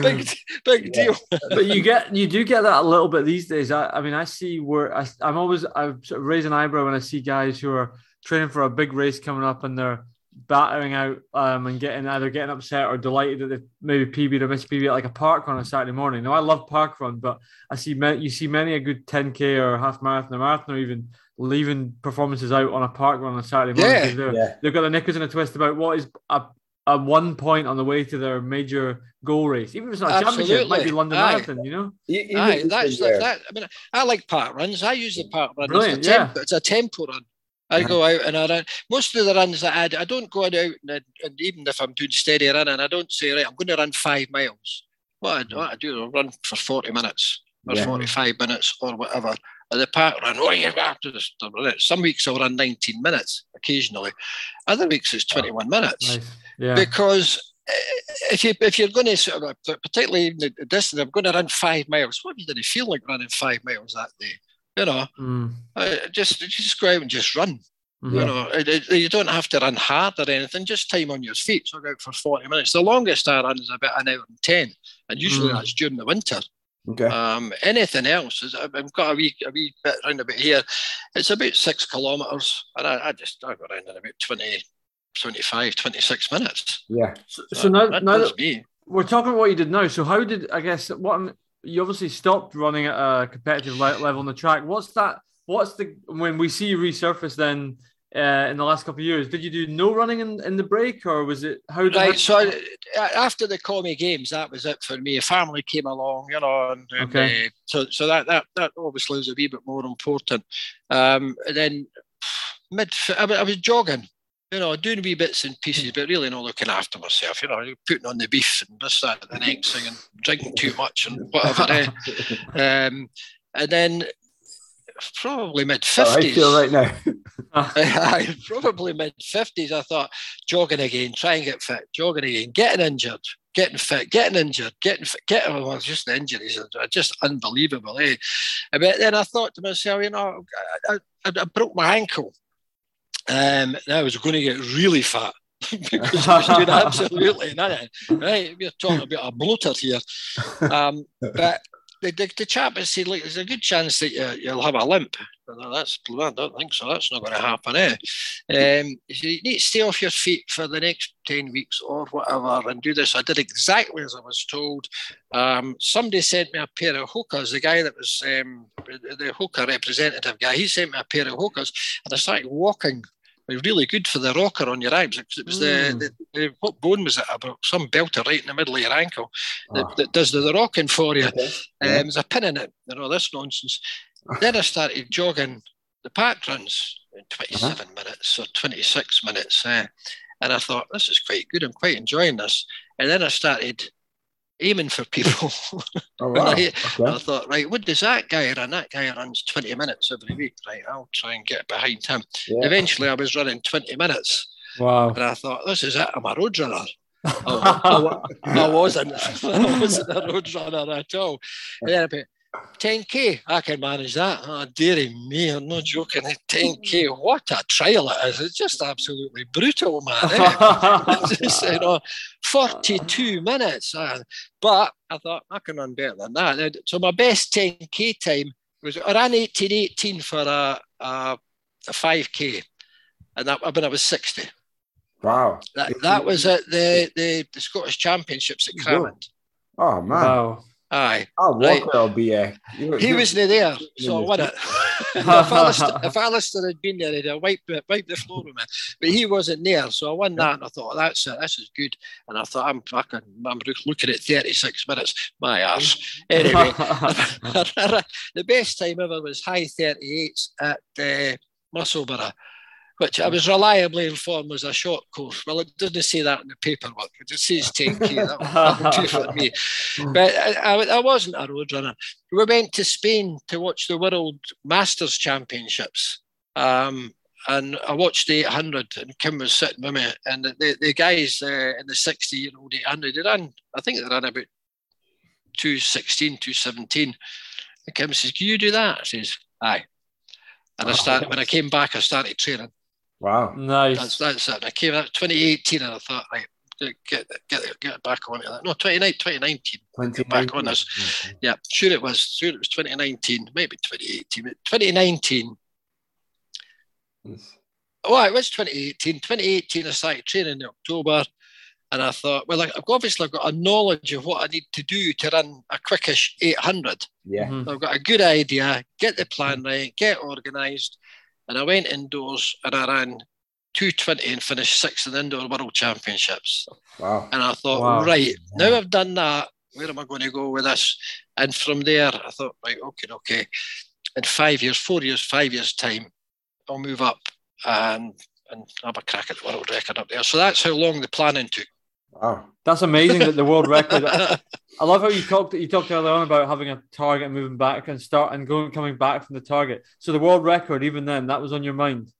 big, big deal. but you get, you do get that a little bit these days. I, I mean, I see where I, I'm always, I sort of raise an eyebrow when I see guys who are training for a big race coming up and they're battering out um, and getting either getting upset or delighted that they maybe PB or miss PB at like a park run on a Saturday morning. Now I love park run, but I see many, you see many a good 10k or half marathon or marathon or even leaving performances out on a park run on a Saturday morning. Yeah, yeah. They've got the knickers in a twist about what is a, a one point on the way to their major goal race. Even if it's not a Absolutely. championship, it might be London Aye. Marathon, you know? Aye, that's like that. I mean, I like park runs. I use the park run. Brilliant, it's, a temp, yeah. it's a tempo run. I go out and I run. Most of the runs that I do, I don't go out and, and, even if I'm doing steady running, I don't say, right, I'm going to run five miles. What I do, what I do I run for 40 minutes or yeah. 45 minutes or whatever. And the park run, oh, you have to run it. Some weeks I'll run 19 minutes occasionally. Other weeks it's 21 minutes. Nice. Yeah. Because eh, if you if you're going to sort of particularly in the distance, I'm going to run five miles. What if you didn't feel like running five miles that day? You know, mm. uh, just just go out and just run. Mm-hmm. You know, it, it, you don't have to run hard or anything. Just time on your feet. So I go out for forty minutes. The longest I run is about an hour and ten, and usually mm. that's during the winter. Okay. Um, anything else is I've got a wee a wee bit round about here. It's about six kilometres, and I, I just I go around in about 20, 25, 26 minutes. Yeah. So, so now, now that me. we're talking about what you did now. So how did I guess what you obviously stopped running at a competitive level on the track. What's that? What's the when we see you resurface then uh, in the last couple of years? Did you do no running in, in the break, or was it how? Did right. So I, after the Commie Games, that was it for me. A family came along, you know, and, and okay. Uh, so so that that that obviously was a wee bit more important. Um, and then mid, I, I was jogging you know, doing wee bits and pieces, but really not looking after myself. You know, putting on the beef and this, that, and the next thing, and drinking too much and whatever. eh? <laughs> um, and then probably mid fifties. Oh, I feel right now. <laughs> I probably mid fifties. I thought jogging again, try and get fit, jogging again, getting injured, getting fit, getting injured, getting fit, getting well, just the injuries are just unbelievable. Eh? But then I thought to myself, you know, I, I, I broke my ankle um, I was going to get really fat <laughs> because I was doing absolutely nothing. Right, we're talking about a bloater here. Um, but the, the, the chap has said, look, there's a good chance that you, will have a limp. No, that's I don't think so. That's not going to happen. Eh? Um, you need to stay off your feet for the next ten weeks or whatever, and do this. I did exactly as I was told. Um, somebody sent me a pair of Hokas. The guy that was um, the Hoka representative guy, he sent me a pair of Hokas, and I started walking really good for the rocker on your arms. It was mm. the, the, what bone was it about? Some belter right in the middle of your ankle that, oh. that does the, the, rocking for you. Okay. Um, yeah. There's a pin in it and all this nonsense. then I started jogging the park runs in 27 uh-huh. minutes or 26 minutes. Uh, and I thought, this is quite good. I'm quite enjoying this. And then I started aiming for people. <laughs> Oh, wow. I, okay. I, thought, right, what does that guy run? That guy runs 20 minutes every week. Right, I'll try and get behind him. Yeah. Eventually, I was running 20 minutes. Wow. And I thought, this is it. I'm a road runner. <laughs> I, I, I, wasn't. <laughs> I wasn't a road runner at all. And then about 10k, I can manage that. Oh, dearie me, I'm not joking. 10k, what a trial it is. It's just absolutely brutal, man. Eh? <laughs> just, you know, 42 minutes. Uh, but I thought I can run better than that. So my best 10k time was I ran 1818 for a, a, a 5k, and that when I was 60. Wow. That, that was at the, the, the Scottish Championships at Cramond. Oh, man. Wow. Aye. Oh, Walker right. be a. he wasn't there, so I won it. <laughs> if, Alistair, if Alistair had been there, he'd have wiped, wiped the floor with me. But he wasn't there, so I won that, and I thought, that's it, this is good. And I thought, I'm fucking, I'm looking at 36 minutes, my ass. Anyway, <laughs> <laughs> the best time ever was high 38s at uh, Musselburgh which I was reliably informed was a short course. Well, it doesn't say that in the paperwork. It just says 10k. That do for me. <laughs> But I, I, I, wasn't a road runner. We went to Spain to watch the World Masters Championships. Um, and I watched the 800 and Kim was sitting with me. And the, the, the guys uh, in the 60 year old 800, they ran, I think they ran about 216, 217. And Kim says, Can you do that? I says, Aye. And I started, when I came back, I started training. Wow. Nice. That's, that's it. I came out 2018 and I thought, right, get get get back on it. No, 2019, 2019. Get back on this. Yeah, sure it was. Sure it was 2019, maybe 2018. 2019. Yes. Oh, it was 2018. 2018, I started training in October. And I thought, well, I've obviously I've got a knowledge of what I need to do to run a quickish 800. Yeah. Mm-hmm. I've got a good idea, get the plan right, get organised. And I went indoors and I ran 220 and finished sixth in the indoor world championships. Wow. And I thought, wow. right, now I've done that, where am I going to go with this? And from there, I thought, right, okay, okay. In five years, four years, five years' time, I'll move up and and have a crack at the world record up there. So that's how long the planning took. Wow. That's amazing that the world record. <laughs> I love how you talked you talked earlier on about having a target moving back and start and going coming back from the target. So the world record, even then, that was on your mind.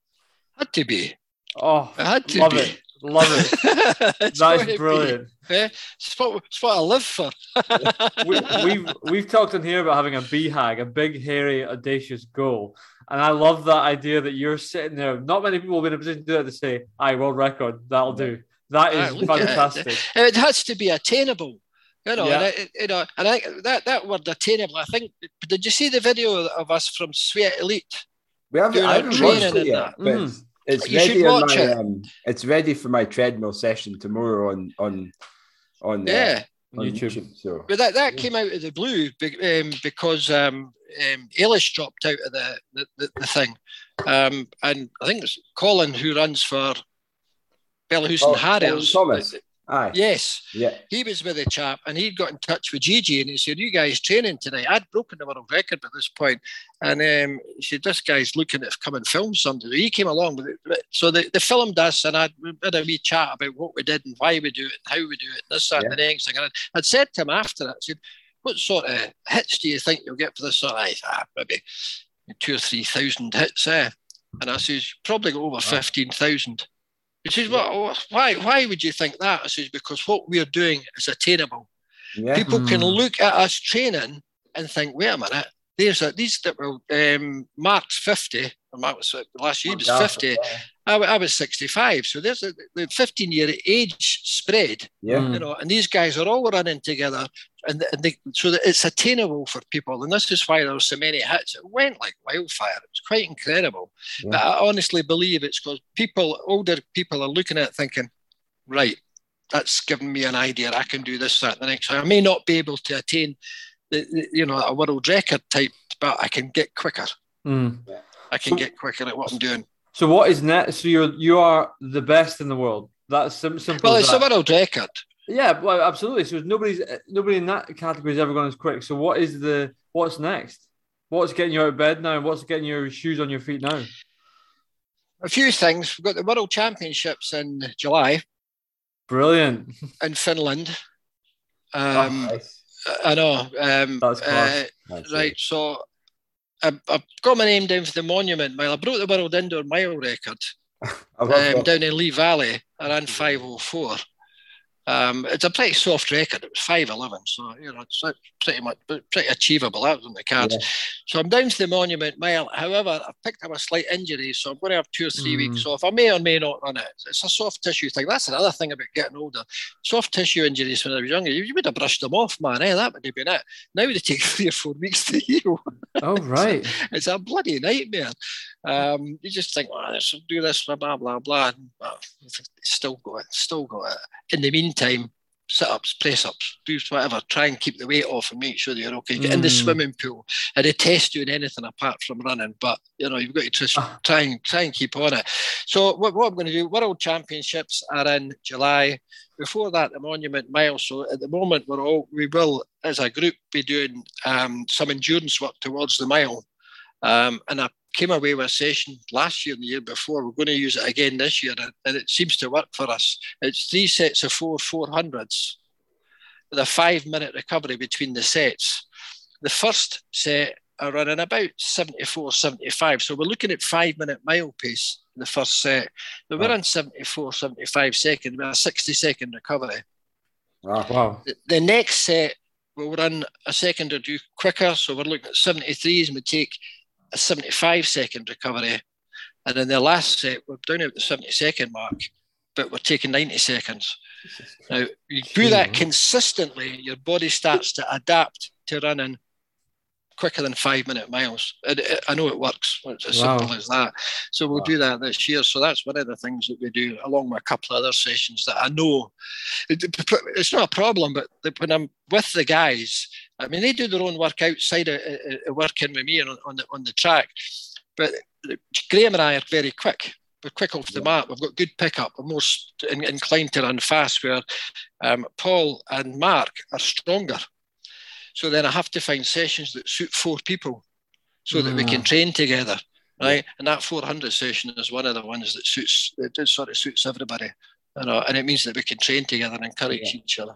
Had to be. Oh, it had to love be. it. Love it. <laughs> that is brilliant. Yeah, it's what, it's what I live for. we, have we've, we've talked in here about having a BHAG, a big, hairy, audacious goal. And I love that idea that you're sitting there. Not many people will be in a position to do that to say, "I world record, that'll do." That is fantastic. It. it. has to be attainable. You know, yeah. and I, you know, and I that that word attainable. I think. Did you see the video of us from Sweat Elite? We haven't, I haven't watched it yet, but mm. it's you ready. On my, it. Um, it's ready for my treadmill session tomorrow on on on uh, yeah. Uh, on YouTube. YouTube. so, but that, that yeah. came out of the blue um, because um, um, Eilish dropped out of the the, the, the thing, um, and I think it's Colin who runs for Bellahouston oh, Harriers. Thomas. Aye. Yes. Yeah. He was with a chap and he'd got in touch with Gigi and he said, You guys training tonight? I'd broken the world record by this point. And um, he said, This guy's looking to come and film something. He came along with it. So they, they filmed us and I'd had a wee chat about what we did and why we do it and how we do it and this, that, yeah. and the next thing. And I'd, I'd said to him after that, I said, What sort of hits do you think you'll get for this of? I ah, maybe two or three thousand hits, eh? And I says, Probably go over 15,000. He says, well, why, why would you think that? I says, because what we're doing is attainable. Yeah. People mm. can hmm. look at us training and think, wait a minute, there's a, these that were um, Mark's 50, or Mark was last year, he was 50. I, I, was 65. So there's a the 15 year age spread, yeah. you know, and these guys are all running together and, and they, so that it's attainable for people. And this is why there were so many hits. It went like wildfire. It was quite incredible. Yeah. But I honestly believe it's because people, older people, are looking at it thinking, right, that's given me an idea. I can do this, that, the next. I may not be able to attain, the, the you know, a world record type, but I can get quicker. Mm. I can so, get quicker at what I'm doing. So what is next? So you're you are the best in the world. That's sim- simple. Well, it's that. a world record. Yeah, well, absolutely. So nobody's nobody in that category has ever gone as quick. So what is the what's next? What's getting you out of bed now? What's getting your shoes on your feet now? A few things. We've got the World Championships in July. Brilliant. In Finland. Um, oh, nice. I know. Um, That's uh, right. So I've, I've, got my name down for the monument mile. I broke the world indoor mile record <laughs> um, down in Lee Valley. I ran 504. Um, it's a pretty soft record. It was five eleven, so you know it's pretty much pretty achievable. That was on the cards. Yeah. So I'm down to the Monument Mile. However, I've picked up a slight injury, so I'm going to have two or three mm. weeks off. I may or may not run it. It's a soft tissue thing. That's another thing about getting older. Soft tissue injuries when I was younger, you, would have brushed them off, man. Eh? That would have been it. Now they take <laughs> three or four weeks to heal. Oh right, <laughs> it's, a, it's a bloody nightmare. Um, you just think, well, let's do this, blah blah blah blah. Well, still got it, still got it. In the meantime, sit ups, press ups, do whatever, try and keep the weight off and make sure that you're okay. Get mm. in the mm. swimming pool. I detest doing anything apart from running, but you know, you've got to just ah. try and try and keep on it. So what, what I'm going to do, World Championships are in July. Before that, the Monument Mile. So at the moment, we're all we will, as a group, be doing um, some endurance work towards the mile. Um, and I came away with a session last year and the year before. We're going to use it again this year, and it seems to work for us. It's three sets of four 400s with a five minute recovery between the sets. The first set are running about 74, 75. So we're looking at five minute mile pace in the first set. But we're on 74, 75 seconds with a 60 second recovery. Wow. wow. The, the next set we'll run a second or two quicker. So we're looking at 73s and we take a 75 second recovery. And in the last set, we're down at the 70 second mark, but we're taking 90 seconds. Now, you do that hmm. consistently, your body starts to adapt to running quicker than five minute miles. I know it works. It's as wow. simple as that. So we'll wow. do that this year. So that's one of the things that we do, along with a couple of other sessions that I know it's not a problem, but when I'm with the guys, I mean, they do their own work outside of, of working with me on, on, the, on the track. But Graham and I are very quick. We're quick off the map. We've got good pickup. We're more inclined to run fast, where um, Paul and Mark are stronger. So then I have to find sessions that suit four people so that we can mm. train together. Right. And that 400 session is one of the ones that suits, it sort of suits everybody. You know, and it means that we can train together and encourage yeah. each other.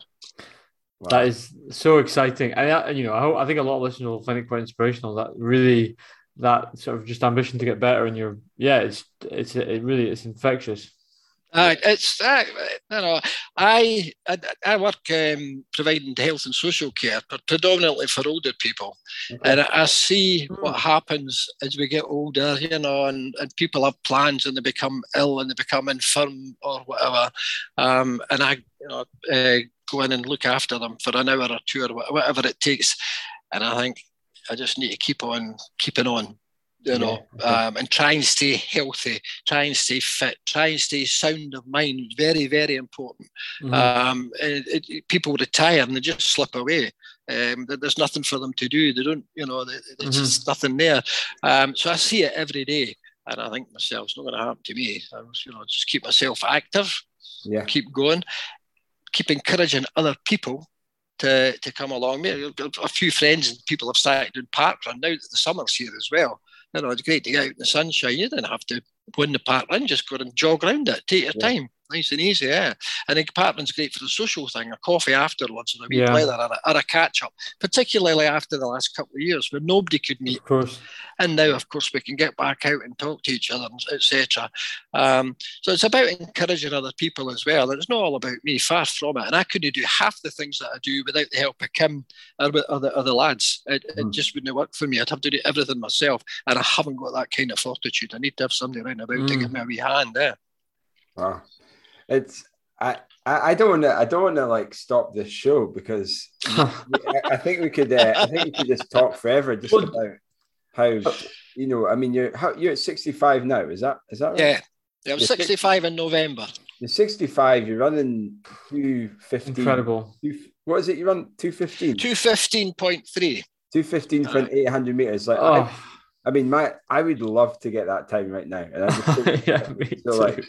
Wow. That is so exciting. And you know, I, I think a lot of listeners will find it quite inspirational. That really, that sort of just ambition to get better, and you're, yeah, it's it's it really it's infectious. Uh, it's uh, you know I I, I work um, providing health and social care, but predominantly for older people, okay. and I see what happens as we get older. You know, and, and people have plans and they become ill and they become infirm or whatever, um, and I you know uh, go in and look after them for an hour or two or whatever it takes. And I think I just need to keep on keeping on, you know, yeah, um, and try and stay healthy, try and stay fit, try and stay sound of mind. Very, very important. Mm-hmm. Um, it, it, people retire and they just slip away. Um, there's nothing for them to do. They don't, you know, there's mm-hmm. just nothing there. Um, so I see it every day. And I think myself, it's not going to happen to me. I was, you know, just keep myself active, yeah. keep going, keep encouraging other people to, to come along. A few friends and people have started doing park run now that the summer's here as well. You know, it's great to get out in the sunshine. You didn't have to go in the park run, just go and jog around it, take your yeah. time nice and easy, yeah. And the compartment's great for the social thing, a coffee afterwards and a wee yeah. blather or a, or a catch up, particularly after the last couple of years where nobody could meet. Of course. And now, of course, we can get back out and talk to each other, etc. Um, so it's about encouraging other people as well. It's not all about me, far from it. And I couldn't do half the things that I do without the help of Kim or other, other lads. It, mm. it just wouldn't work for me. I'd have to do everything myself. And I haven't got that kind of fortitude. I need to have somebody around about mm. to give me a wee hand there. Wow it's I, I don't want to. I don't want to like stop this show because <laughs> I think we could. Uh, I think we could just talk forever just well, about how you know. I mean, you're how, you're at sixty five now. Is that is that right? Yeah, yeah. I'm sixty five in November. You're sixty five. You're running two fifteen. Incredible. Two, what is it? You run two fifteen. Two fifteen point three. Two fifteen point eight hundred meters. Like. Oh. I, I mean, my I would love to get that time right now. And I just <laughs> yeah, so like,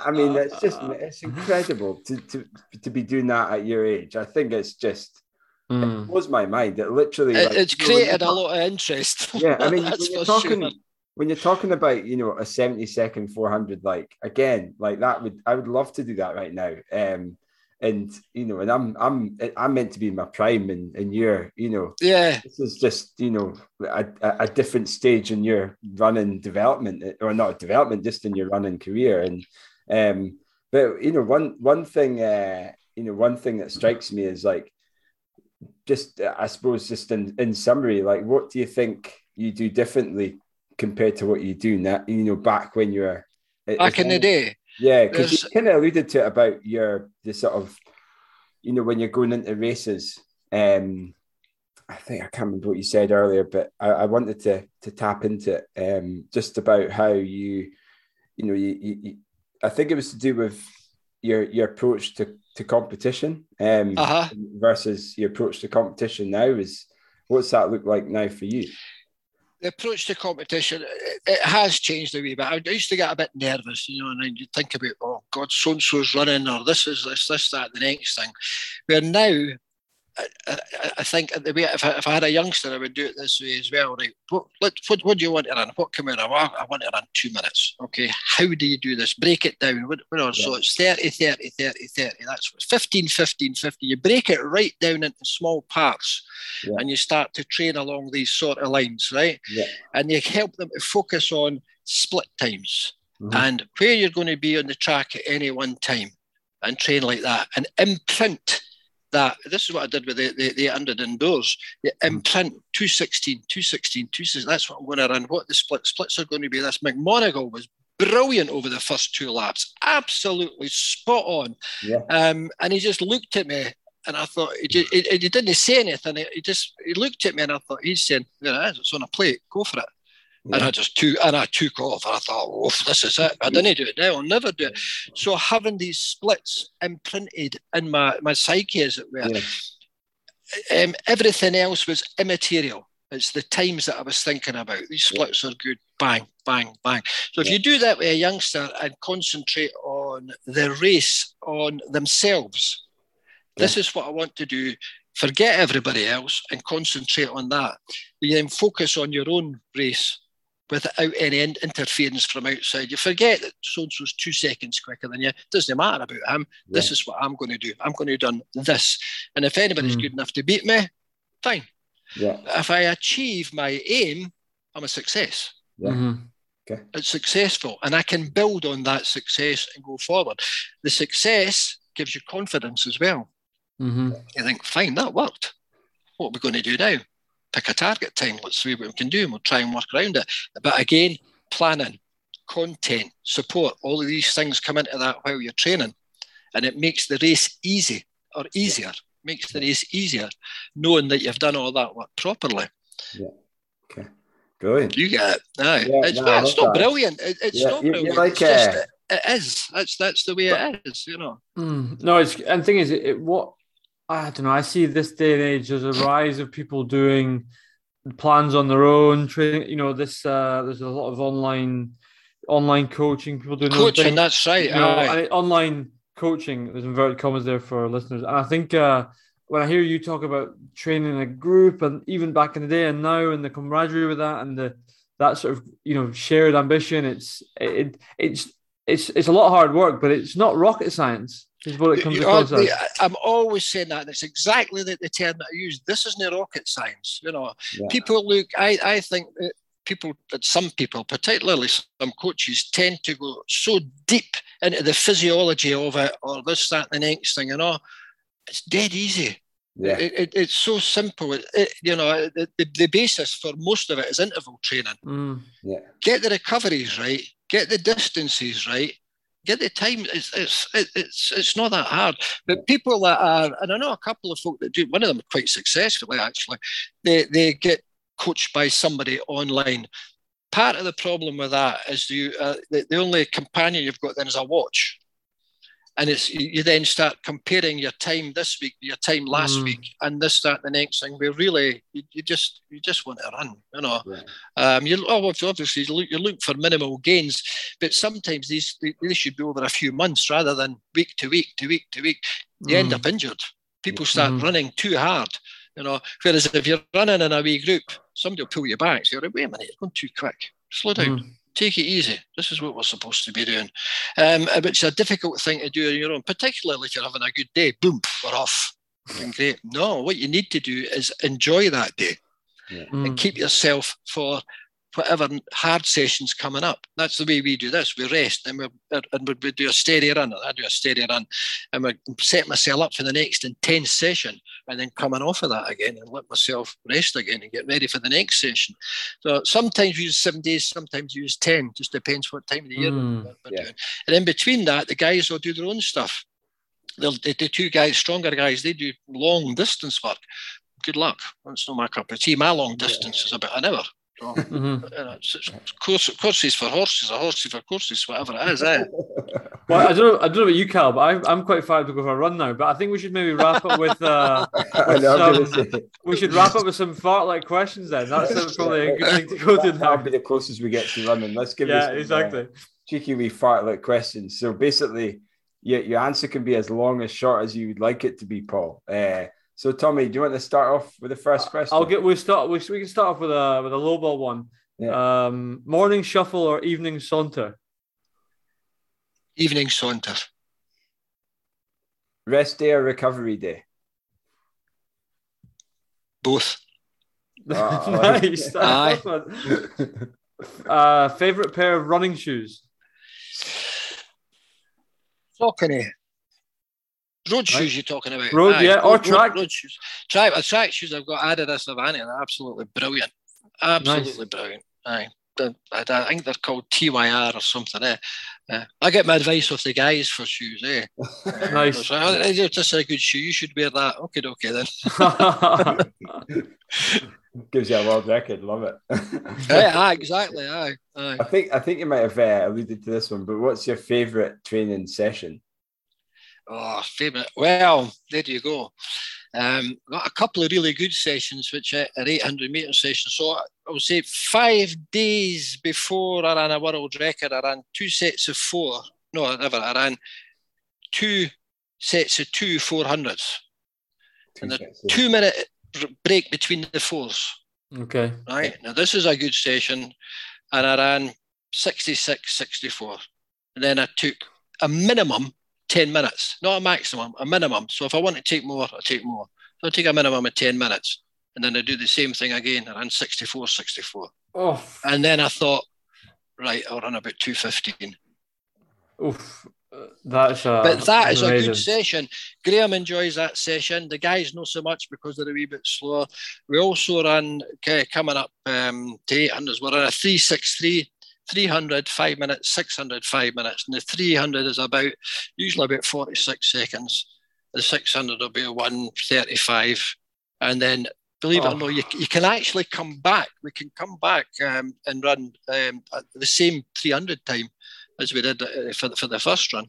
I mean, it's just it's incredible to, to to be doing that at your age. I think it's just mm. it hmm. blows my mind. It literally it, like, it's created know, a lot of interest. Yeah, I mean, <laughs> when you're talking sure. when you're talking about you know a seventy second four hundred, like again, like that would I would love to do that right now. Um, and you know, and I'm I'm I'm meant to be in my prime, and and you're you know, yeah, this is just you know a, a different stage in your running development, or not development, just in your running career, and um, but you know, one one thing, uh, you know, one thing that strikes me is like, just I suppose, just in in summary, like, what do you think you do differently compared to what you do now? You know, back when you were back in the day yeah, because you kind of alluded to it about your the sort of, you know, when you're going into races. Um, I think I can't remember what you said earlier, but I, I wanted to to tap into it. Um, just about how you, you know, you, you, I think it was to do with your your approach to to competition um, uh-huh. versus your approach to competition now. Is what's that look like now for you? The approach to competition it has changed a wee bit. I used to get a bit nervous, you know, and then you think about, oh God, so and so's running, or this is this, this, that, the next thing. Where now I, I, think the way if I, if I, had a youngster, I would do it this way as well. Right? What, what, what do you want to run? What can? I want, I want to run two minutes. Okay. How do you do this? Break it down. What, what yeah. So it's 30, 30, 30, 30. That's 15, 15, 50. You break it right down into small parts yeah. and you start to train along these sort of lines, right? Yeah. And you help them to focus on split times mm-hmm. and where you're going to be on the track at any one time and train like that and imprint that this is what I did with the, the, the 800 indoors. The hmm. imprint 216, 216, 216. That's what I'm going to run. What the split splits are going to be. This McMonagle was brilliant over the first two laps, absolutely spot on. Yeah. Um, and he just looked at me and I thought he, just, he, he didn't say anything. He just he looked at me and I thought he's saying, you know, it's on a plate, go for it. Yeah. And I just took and I took off. And I thought, oh, this is it. I didn't do it now. I'll never do it. So having these splits imprinted in my, my psyche, as it were, yeah. um, everything else was immaterial. It's the times that I was thinking about. These splits yeah. are good. Bang, bang, bang. So if you do that with a youngster and concentrate on the race, on themselves, this is what I want to do forget everybody else and concentrate on that. You then focus on your own race without any interference from outside. You forget that so and so's two seconds quicker than you. It doesn't matter about him. Yeah. This is what I'm going to do. I'm going to do this. And if anybody's mm. good enough to beat me, fine. Yeah. If I achieve my aim, I'm a success. Yeah. Mm-hmm. Okay. It's successful. And I can build on that success and go forward. The success gives you confidence as well. Mm-hmm. You think, fine, that worked. What are we going to do now? Pick a target time. Let's see what we can do and we'll try and work around it. But again, planning, content, support, all of these things come into that while you're training. And it makes the race easy or easier, yeah. makes the race easier, knowing that you've done all that work properly. Yeah. Okay. Brilliant. You get it. Aye. Yeah, it's, no, it's not that. brilliant. It, it's yeah, not brilliant. Like, it's just, uh, it is. That's that's the way but, it is, you know. Mm, no, it's and the thing is it what I don't know. I see this day and age there's a rise of people doing plans on their own. Training, you know, this uh, there's a lot of online online coaching. People doing coaching. That's right. You know, online coaching. There's inverted commas there for listeners, and I think uh, when I hear you talk about training a group, and even back in the day and now, and the camaraderie with that, and the that sort of you know shared ambition, it's it it's it's it's a lot of hard work, but it's not rocket science is what it comes across as. I'm always saying that. It's exactly the, the term that I use. This isn't rocket science. You know, yeah. people look. I I think that people, that some people, particularly some coaches, tend to go so deep into the physiology of it, or this, that, and the next thing. You know, it's dead easy. Yeah. It, it, it's so simple. It, you know, the, the, the, basis for most of it is interval training. Mm. Yeah. Get the recoveries right, get the distances right, get the time. It's it's it's it's not that hard. But people that are, and I know a couple of folk that do. One of them quite successfully actually. They they get coached by somebody online. Part of the problem with that is you uh, the, the only companion you've got then is a watch and it's you then start comparing your time this week your time last mm. week and this that the next thing we really you, you just you just want to run you know. Um you oh, obviously you look, you look for minimal gains but sometimes these they should be over a few months rather than week to week to week to week. You mm. end up injured. People start mm. running too hard you know. Whereas if you're running in a wee group somebody will pull you back so you're like wait a minute you're going too quick. Slow down. Mm take it easy. This is what we're supposed to be doing. Um, it's a difficult thing to do on your own, particularly if you're having a good day. Boom, we're off. <laughs> great. No, what you need to do is enjoy that day yeah. and mm. keep yourself for whatever hard sessions coming up. That's the way we do this. We rest and we and we do a steady run. I do a steady run, and we set myself up for the next intense session, and then coming off of that again and let myself rest again and get ready for the next session. So sometimes we use seven days, sometimes we use ten. Just depends what time of the year mm, we're yeah. doing. And in between that, the guys will do their own stuff. They'll, the two guys, stronger guys, they do long distance work. Good luck. That's not my cup of tea. My long distance yeah. is about an hour. <laughs> Mm-hmm. course, courses for horses, or horses for courses, whatever it is. Eh? <laughs> well, I don't know. I don't know about you, Cal, but I'm, I'm quite fired to go for a run now. But I think we should maybe wrap up with. Uh, <laughs> with some, we should wrap up with some fart-like questions. Then that's probably a good thing to go to. That'll be the closest we get to running. Let's give yeah, some, exactly. Uh, cheeky wee fart-like questions. So basically, your your answer can be as long as short as you would like it to be, Paul. Uh, so, Tommy, do you want to start off with the first question? I'll get. We start. We, we can start off with a with a low ball one. Yeah. Um, morning shuffle or evening saunter? Evening saunter. Rest day or recovery day? Both. Oh, <laughs> nice. Aye. uh, favorite pair of running shoes? Saucony. Road shoes right. you're talking about. Road, Aye. yeah, or road, track. Road, shoes. Track, uh, track shoes I've got Adidas Avanti, they're absolutely brilliant. Absolutely nice. brilliant. Aye. I, I, think they're called TYR or something. Eh? Uh, I get my advice off the guys for shoes. Eh? <laughs> nice. Uh, oh, that's a good shoe. You should wear that. Okay, okay then. <laughs> Gives you a world record. Love it. <laughs> yeah, exactly. Aye, aye. I think I think you might have uh, alluded to this one, but what's your favourite training session? Oh, favourite. Well, there you go. Um, got a couple of really good sessions, which are 800 metre sessions. So I would say five days before I ran a world record, I ran two sets of four. No, never. I ran two sets of two 400s. Two and a two minute break between the fours. Okay. Right. Now, this is a good session. And I ran 66, 64. And then I took a minimum 10 minutes, not a maximum, a minimum. So if I want to take more, I take more. So I take a minimum of 10 minutes. And then I do the same thing again around 64, 64. Oh. And then I thought, right, I'll run about 215. Oof. That's a, but that is amazing. a good session. Graham enjoys that session. The guys not so much because they're a wee bit slower. We also ran okay, coming up um, to 800s. We're on a 363 300 five minutes 600 five minutes and the 300 is about usually about 46 seconds the 600 will be 135 and then believe oh. it or oh. not you, you can actually come back we can come back um, and run um, at the same 300 time as we did uh, for, for the first run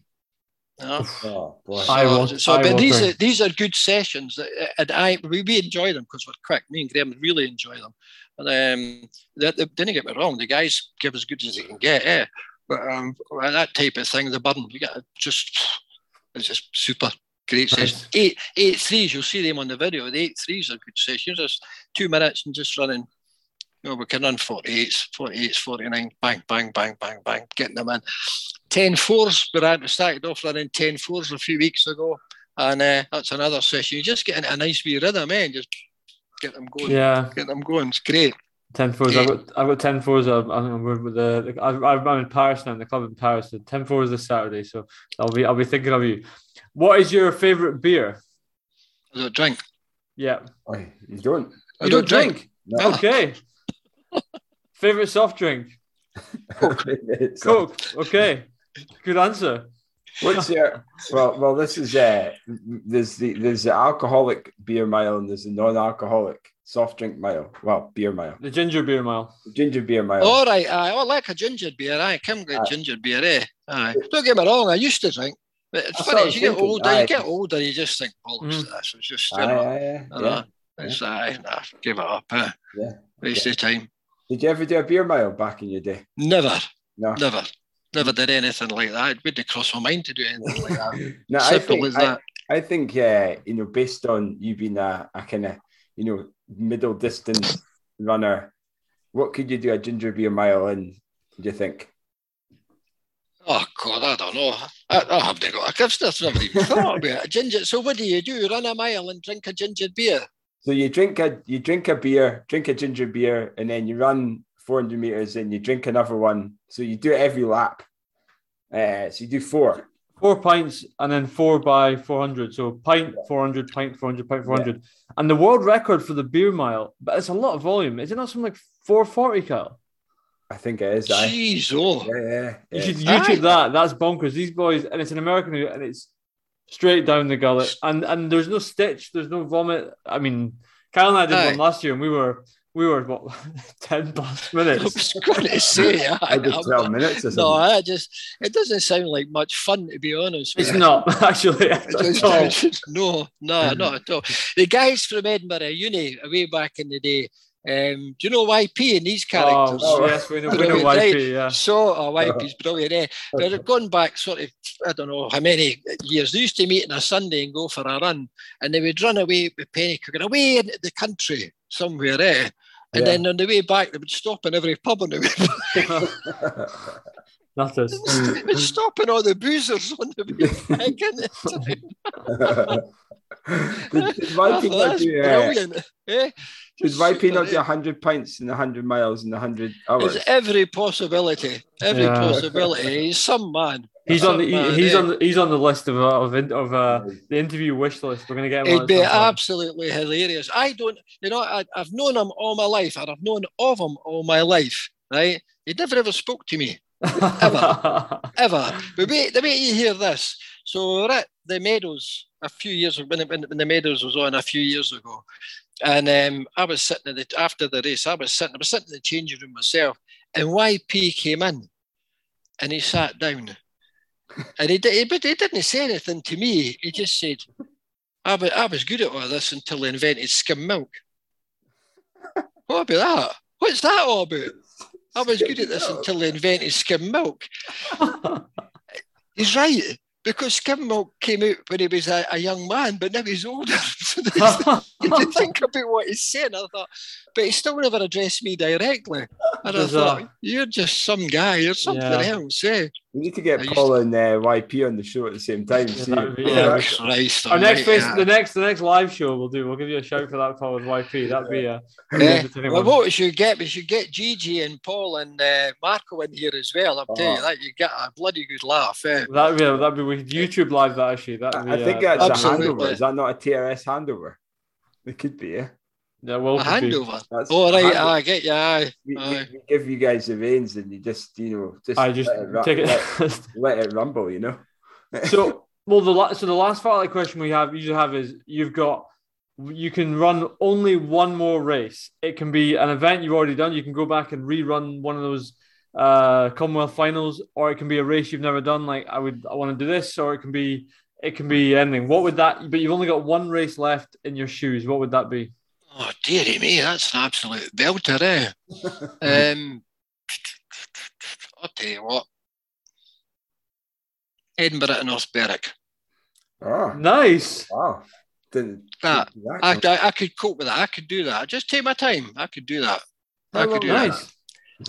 Oh, so, so but these are these are good sessions, uh, and I we, we enjoy them because we're quick. Me and Graham really enjoy them. And um, they, they, didn't get me wrong, the guys give as good as they can get, eh? But um, that type of thing, the burden, you get just, it's just super great sessions. Eight, eight threes, you'll see them on the video. The eight threes are good sessions, just two minutes and just running. You know, we can run 48s, 48s, 49, bang, bang, bang, bang, bang, getting them in. 10 fours, we ran, started off running 10 fours a few weeks ago. And uh, that's another session. You just get into a nice wee rhythm, man. Eh? Just get them going. Yeah, get them going. It's great. Ten fours. I've got I've got ten fours. I'm, I'm with the, I'm in Paris now. In the club in Paris. So ten fours this Saturday. So I'll be I'll be thinking of you. What is your favorite beer? I don't drink. Yeah. you don't. I you don't, don't drink. drink. No. Okay. favorite soft drink. <laughs> Coke. Coke. Okay. Good answer. What's your well? Well, this is uh, there's the there's the alcoholic beer mile and there's the non-alcoholic soft drink mile. Well, beer mile. The ginger beer mile. The ginger beer mile. All right, I, I like a ginger beer. I come get ginger beer. Eh? Aye. Don't get me wrong. I used to drink, but it's funny as you get older. Aye. You get older, you just think, "Oh, mm. this." It's just you know, aye, aye, yeah. It's aye, nah, give it up. Eh? Yeah. Waste yeah. of time. Did you ever do a beer mile back in your day? Never. No. Never never did anything like that. It wouldn't cross my mind to do anything like that. <laughs> no, Simple I think, as that. I, I think, uh, you know, based on you being a, a kind of, you know, middle distance runner, what could you do a ginger beer mile in, do you think? Oh God, I don't know. I, I haven't got. I've just never even thought about it. Ginger. So what do you do? Run a mile and drink a ginger beer? So you drink a you drink a beer, drink a ginger beer, and then you run 400 meters and you drink another one. So you do it every lap. Uh, so you do four. Four pints and then four by 400. So pint, 400, pint, 400, pint, 400. Yeah. And the world record for the beer mile, but it's a lot of volume. Is it not something like 440, Kyle? I think it is. Jeez, oh. Yeah, yeah, yeah. You should YouTube that. That's bonkers. These boys, and it's an American, and it's straight down the gullet. And and there's no stitch, there's no vomit. I mean, Kyle and I did Aye. one last year, and we were we were what <laughs> ten plus minutes. I was going to say, <laughs> I, just twelve minutes. Or something. no, I just it doesn't sound like much fun to be honest. It's not <laughs> actually. no, no, not at all. The guys from Edinburgh Uni way back in the day. Um, do you know YP and these characters? Oh, yes, we know, we know YP, yeah. So, oh, YP's brilliant, eh? They're going back sort of, I don't know how many years. They used to meet on a Sunday and go for a run, and they would run away with penny cooking away into the country somewhere, eh? And yeah. then on the way back, they would stop in every pub on the way back. <laughs> That is. <laughs> It's stopping all the boozers on the way <laughs> back. did, did my peanut do, uh, brilliant. Eh? Did my peanut do 100 pints in 100 miles in 100 hours? There's every possibility. Every yeah. possibility. He's some man. He's on the he, he's on the he's on the list of uh, of, of uh, the interview wish list. We're gonna get him. It'd be absolutely hilarious. I don't, you know, I, have known him all my life, and I've known of him all my life. Right? He never ever spoke to me, ever, <laughs> ever. But wait, the way you hear this. So we're at the Meadows a few years when, when, when the Meadows was on a few years ago, and um, I was sitting at the, after the race. I was sitting, I was sitting in the changing room myself, and YP came in, and he sat down and he, did, but he didn't say anything to me. He just said, I was, I was good at all this until they invented skim milk. <laughs> what about that? What's that all about? I was good at this until they invented skim milk. <laughs> He's right because skim milk came out when he was a, a young man, but now he's older. <laughs> so <laughs> you think about what he's saying. I thought, but he still never addressed me directly. And I thought, you're just some guy, you're something yeah. else, eh? We need to get I Paul and uh, YP on the show at the same time. Yeah, yeah. Christ, Our next face, the next the next live show we'll do. We'll give you a shout for that, Paul and YP. That'd be a. Yeah. Well, what we should get, we should get Gigi and Paul and uh, Marco in here as well. I'm oh. telling you that you get a bloody good laugh. Eh? That'd be that'd be with YouTube live. That actually, that I think uh, that's absolutely. a handover. Is that not a TRS handover? It could be, yeah. Yeah, well, a handover. That's oh, right, I get you. Aye. We, aye. we, give you guys the reins, and you just, you know, just, I just let it, take it, let, <laughs> let, it rumble, you know. so, <laughs> well, the so the last part of the question we have usually have is you've got you can run only one more race. It can be an event you've already done. You can go back and rerun one of those uh, Commonwealth finals, or it can be a race you've never done. Like I would, I want to do this, or it can be, it can be anything. What would that? But you've only got one race left in your shoes. What would that be? Oh, dearie me, that's an absolute belter, eh? <laughs> um, I'll tell you what. Edinburgh and North Berwick. Oh, nice. Wow. Didn't, that, I, I, I, could cope with that. I could do that. Just take my time. I could do that. I could do nice. that.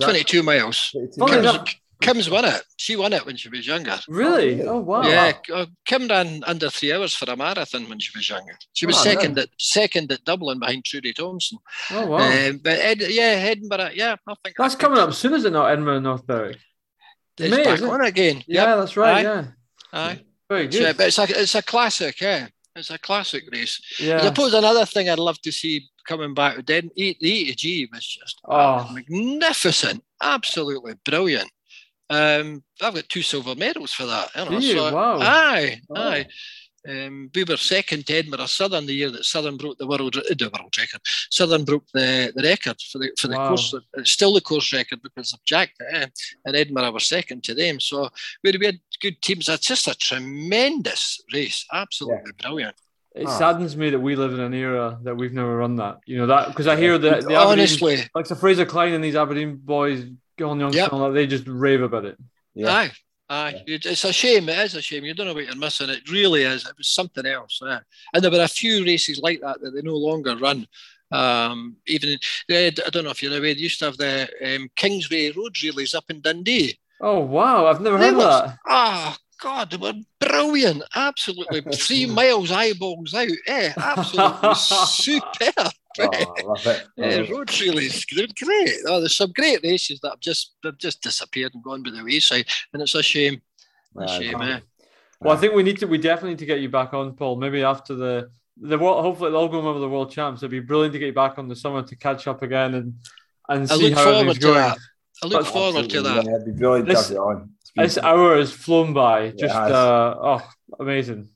22 miles. 22 miles. Kim's won it. She won it when she was younger. Really? Oh wow. Yeah, uh, Kim ran under three hours for a marathon when she was younger. She was oh, second at second at Dublin behind Trudy Thompson. Oh wow. Um, but Ed, yeah, Edinburgh. Yeah, I think that's coming up soon, is it not? Edinburgh North Berwick. It's May, back on again. Yeah, yep. that's right. Aye. Yeah. Aye. Very good. So, but it's a it's a classic. Yeah, it's a classic race. Yeah. I suppose another thing I'd love to see coming back with Den- the E to G was just oh. magnificent, absolutely brilliant. Um, I've got two silver medals for that. You know? So, wow. Aye, oh. aye. Um, we were second to Edinburgh Southern the year that Southern broke the world the world record. Southern broke the, the record for the for the wow. course. It's still the course record because of Jack eh? and Edinburgh were second to them. So we had, we had good teams. That's just a tremendous race. Absolutely yeah. brilliant. It oh. saddens me that we live in an era that we've never run that. You know that because I hear that the honestly, like the Fraser Clyne and these Aberdeen boys, Gordon Youngson, yep. they just rave about it. Yeah. Aye, aye. It's a shame. It is a shame. You don't know what you're missing. It really is. It was something else. Yeah. And there were a few races like that that they no longer run. Um, even I don't know if you're aware, they used to have the um, Kingsway Road relays up in Dundee. Oh wow, I've never heard of that. Ah, God, they were brilliant. Absolutely. <laughs> Three miles eyeballs out. Yeah, absolutely <laughs> superb. Oh, I eh. love it. yeah, road relays, they're great. Oh, there's some great races that have just they've just disappeared and gone by the wayside, and it's a shame. A shame, eh? Well, I uh, think we need to. We definitely need to get you back on, Paul. Maybe after the the world. Hopefully, they'll go over the world champs. It'd be brilliant to get you back on the summer to catch up again and and I see how everything's going. That. I look but forward to that. Yeah, it'd be brilliant this, to have you on. This hour has flown by. Just uh, oh, amazing.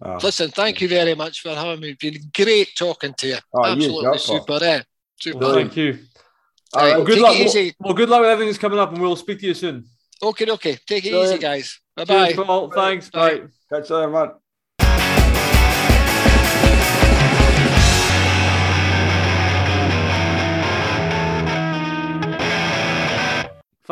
Oh. Listen, thank you very much for having me. It's been great talking to you. Oh, Absolutely super. Eh? Super. Well, thank you. All right, well, good luck. Well, well, good luck with everything that's coming up, and we'll speak to you soon. Okay, okay. Take it easy, guys. Bye bye. Thanks. Bye. bye. Catch you later, man.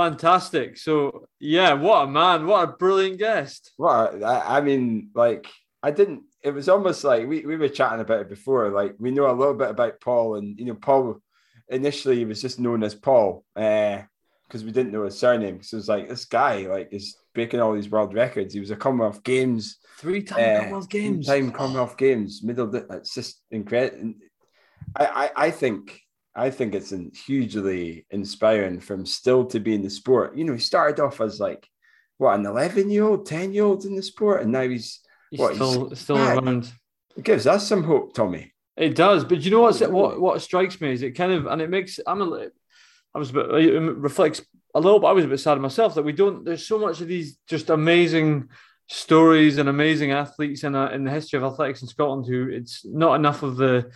Fantastic. So yeah, what a man! What a brilliant guest. Well, I, I mean, like I didn't. It was almost like we, we were chatting about it before. Like we know a little bit about Paul, and you know, Paul initially he was just known as Paul because uh, we didn't know his surname. So it was like this guy like is breaking all these world records. He was a Commonwealth Games three-time uh, Commonwealth Games, time Commonwealth Games, middle. It's just incredible. I, I I think I think it's hugely inspiring from still to be in the sport. You know, he started off as like what an 11 year old, 10 year old in the sport, and now he's, he's what, still he's, still around. It gives us some hope, Tommy. It does, but you know what's, what what strikes me is it kind of and it makes I'm a I was a bit it reflects a little bit. I was a bit sad myself that we don't. There's so much of these just amazing stories and amazing athletes in a, in the history of athletics in Scotland who it's not enough of the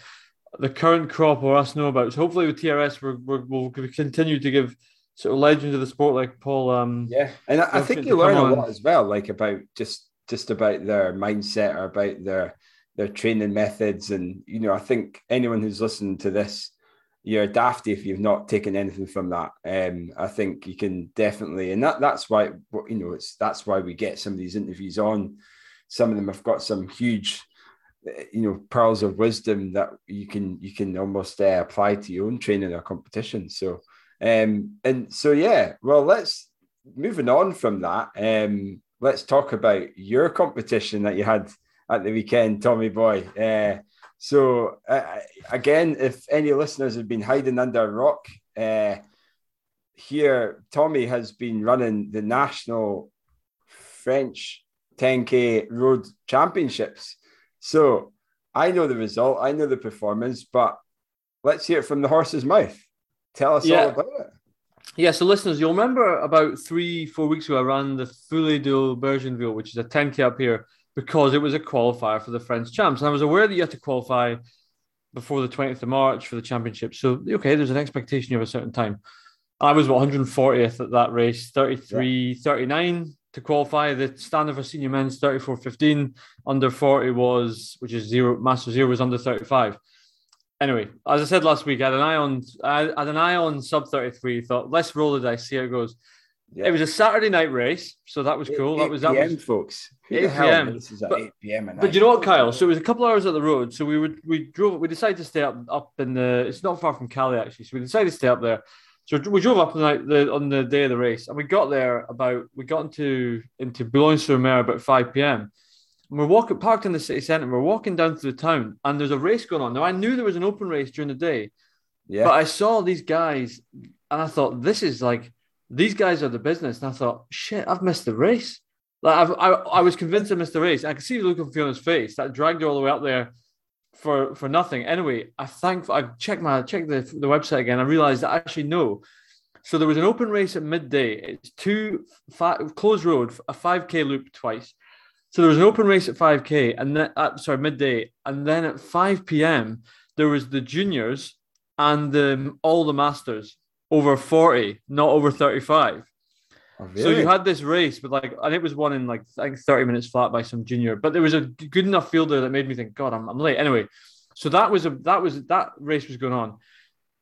the current crop or us know about. So hopefully with TRS, we're, we will continue to give sort of legends of the sport like Paul. Um, yeah, and I, I think you learn a lot as well, like about just just about their mindset or about their their training methods, and you know, I think anyone who's listening to this, you're daft if you've not taken anything from that. Um, I think you can definitely, and that that's why you know it's that's why we get some of these interviews on. Some of them have got some huge you know pearls of wisdom that you can you can almost uh, apply to your own training or competition. So um and so yeah well let's moving on from that um let's talk about your competition that you had at the weekend tommy boy. Uh so uh, again if any listeners have been hiding under a rock uh here tommy has been running the national french 10k road championships so I know the result, I know the performance, but let's hear it from the horse's mouth. Tell us yeah. all about it. Yeah, so listeners, you'll remember about three, four weeks ago, I ran the Foulée d'Aubergenville, which is a 10K up here, because it was a qualifier for the French champs. And I was aware that you had to qualify before the 20th of March for the championship. So, okay, there's an expectation of a certain time. I was what, 140th at that race, 33, yeah. 39 to qualify. The standard for senior men's 34 15. Under 40 was, which is zero, master zero was under 35. Anyway, as I said last week, I had an eye on, I had an eye on sub 33. Thought, let's roll the dice, see how it goes. Yeah. It was a Saturday night race, so that was cool. 8, that was that PM, was, folks. Who 8 p.m. This is at but, 8 p.m. But you know what, Kyle? So it was a couple hours at the road. So we would we drove. We decided to stay up up in the. It's not far from Calais actually. So we decided to stay up there. So we drove up on the, the, on the day of the race, and we got there about we got into into Boulogne-sur-Mer about five p.m. And we're walking parked in the city centre. We're walking down through the town, and there's a race going on. Now I knew there was an open race during the day, yeah. But I saw these guys, and I thought this is like these guys are the business. And I thought, shit, I've missed the race. Like I've, I, I was convinced I missed the race. I could see the look on Fiona's face that dragged her all the way up there for for nothing. Anyway, I thank I checked my checked the, the website again. I realized that actually no. So there was an open race at midday. It's two five, closed road, a 5k loop twice. So there was an open race at 5k and then at, sorry midday, and then at 5 p.m. there was the juniors and the all the masters over 40, not over 35. Oh, really? So you had this race but like, and it was won in like I think 30 minutes flat by some junior, but there was a good enough fielder that made me think, God, I'm, I'm late. Anyway, so that was a that was that race was going on.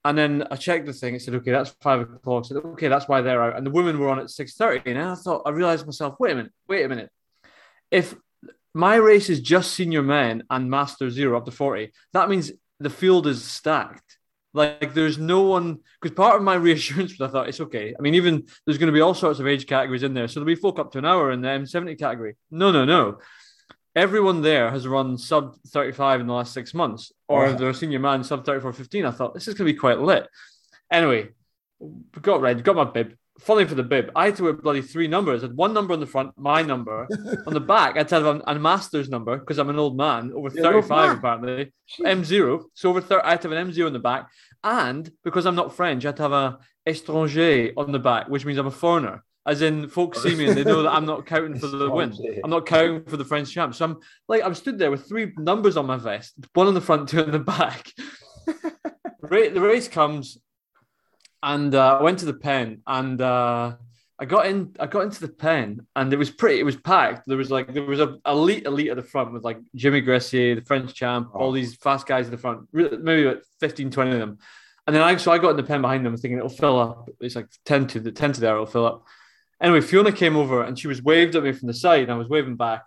And then I checked the thing. It said, okay, that's five o'clock. I said, okay, that's why they're out. And the women were on at 6.30. And I thought, I realized myself, wait a minute, wait a minute. If my race is just senior men and master zero up to 40, that means the field is stacked. Like there's no one because part of my <laughs> reassurance was I thought it's okay. I mean, even there's going to be all sorts of age categories in there, so there'll be folk up to an hour in the M70 category. No, no, no. Everyone there has run sub 35 in the last six months, or they're a senior man sub 34 15. I thought this is going to be quite lit. Anyway, got ready, got my bib, falling for the bib. I had to wear bloody three numbers. I had one number on the front, my number. on the back, I had to have a, a master's number because I'm an old man, over 35 apparently. M0. So over 30, I had to have an M0 on the back. And because I'm not French, I had to have a étranger on the back, which means I'm a foreigner. As in, folks see me and they know that I'm not counting for the win. I'm not counting for the French champ. So I'm like, I'm stood there with three numbers on my vest, one on the front, two on the back. <laughs> the race comes, and uh, I went to the pen and uh, I got in. I got into the pen and it was pretty. It was packed. There was like there was a elite elite at the front with like Jimmy Gressier, the French champ, oh. all these fast guys at the front. Maybe about 15, 20 of them. And then I so I got in the pen behind them, thinking it'll fill up. It's like ten to the ten to there, it'll fill up. Anyway, Fiona came over and she was waved at me from the side. And I was waving back,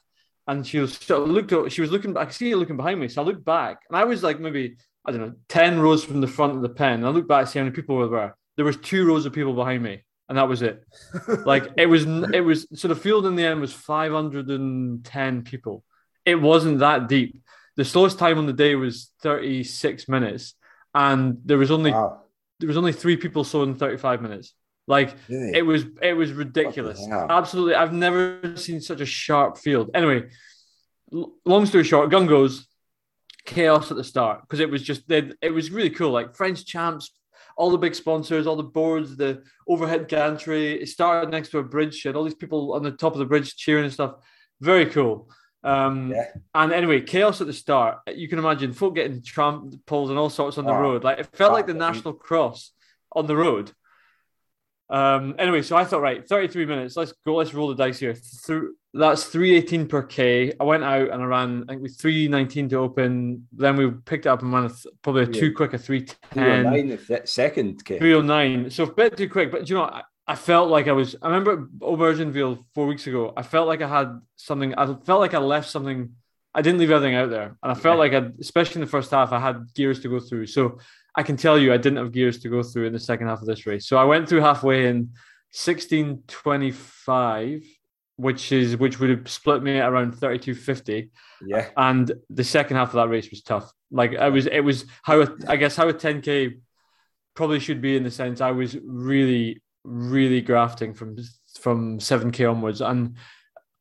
and she was she looked. She was looking. back. I see her looking behind me, so I looked back, and I was like maybe I don't know ten rows from the front of the pen. And I looked back to see how many people were there there was two rows of people behind me, and that was it. <laughs> like it was, it was. So the field in the end was 510 people. It wasn't that deep. The slowest time on the day was 36 minutes, and there was only wow. there was only three people slow in 35 minutes. Like really? it was, it was ridiculous. Absolutely, I've never seen such a sharp field. Anyway, long story short, gun goes chaos at the start because it was just it was really cool. Like French champs, all the big sponsors, all the boards, the overhead gantry. It started next to a bridge, and all these people on the top of the bridge cheering and stuff. Very cool. Um, yeah. And anyway, chaos at the start. You can imagine folk getting trampled and all sorts on the oh, road. Like it felt like the National Cross on the road. Um, anyway, so I thought, right, 33 minutes. Let's go. Let's roll the dice here. Through that's 318 per K. I went out and I ran, I think we 319 to open. Then we picked it up and ran a th- probably a two quick, a 310. 309 second K. 309. So a bit too quick. But you know, I, I felt like I was, I remember Aubergenville four weeks ago. I felt like I had something, I felt like I left something. I didn't leave everything out there. And I felt yeah. like I, especially in the first half, I had gears to go through. So I can tell you I didn't have gears to go through in the second half of this race. So I went through halfway in 1625, which is which would have split me at around 3250. Yeah. And the second half of that race was tough. Like it was it was how a, I guess how a 10k probably should be in the sense I was really, really grafting from from 7k onwards. And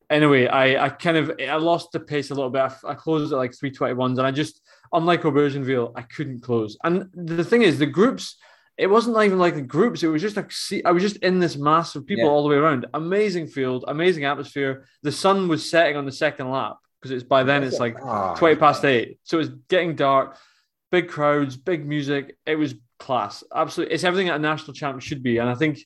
anyway, I I kind of I lost the pace a little bit. I, I closed at like 321s and I just unlike Aubergenville, I couldn't close. And the thing is, the groups, it wasn't even like the groups. It was just like, see, I was just in this mass of people yeah. all the way around. Amazing field, amazing atmosphere. The sun was setting on the second lap because it's by then it's like oh, 20 past eight. So it's getting dark, big crowds, big music. It was class. Absolutely. It's everything that a national champ should be. And I think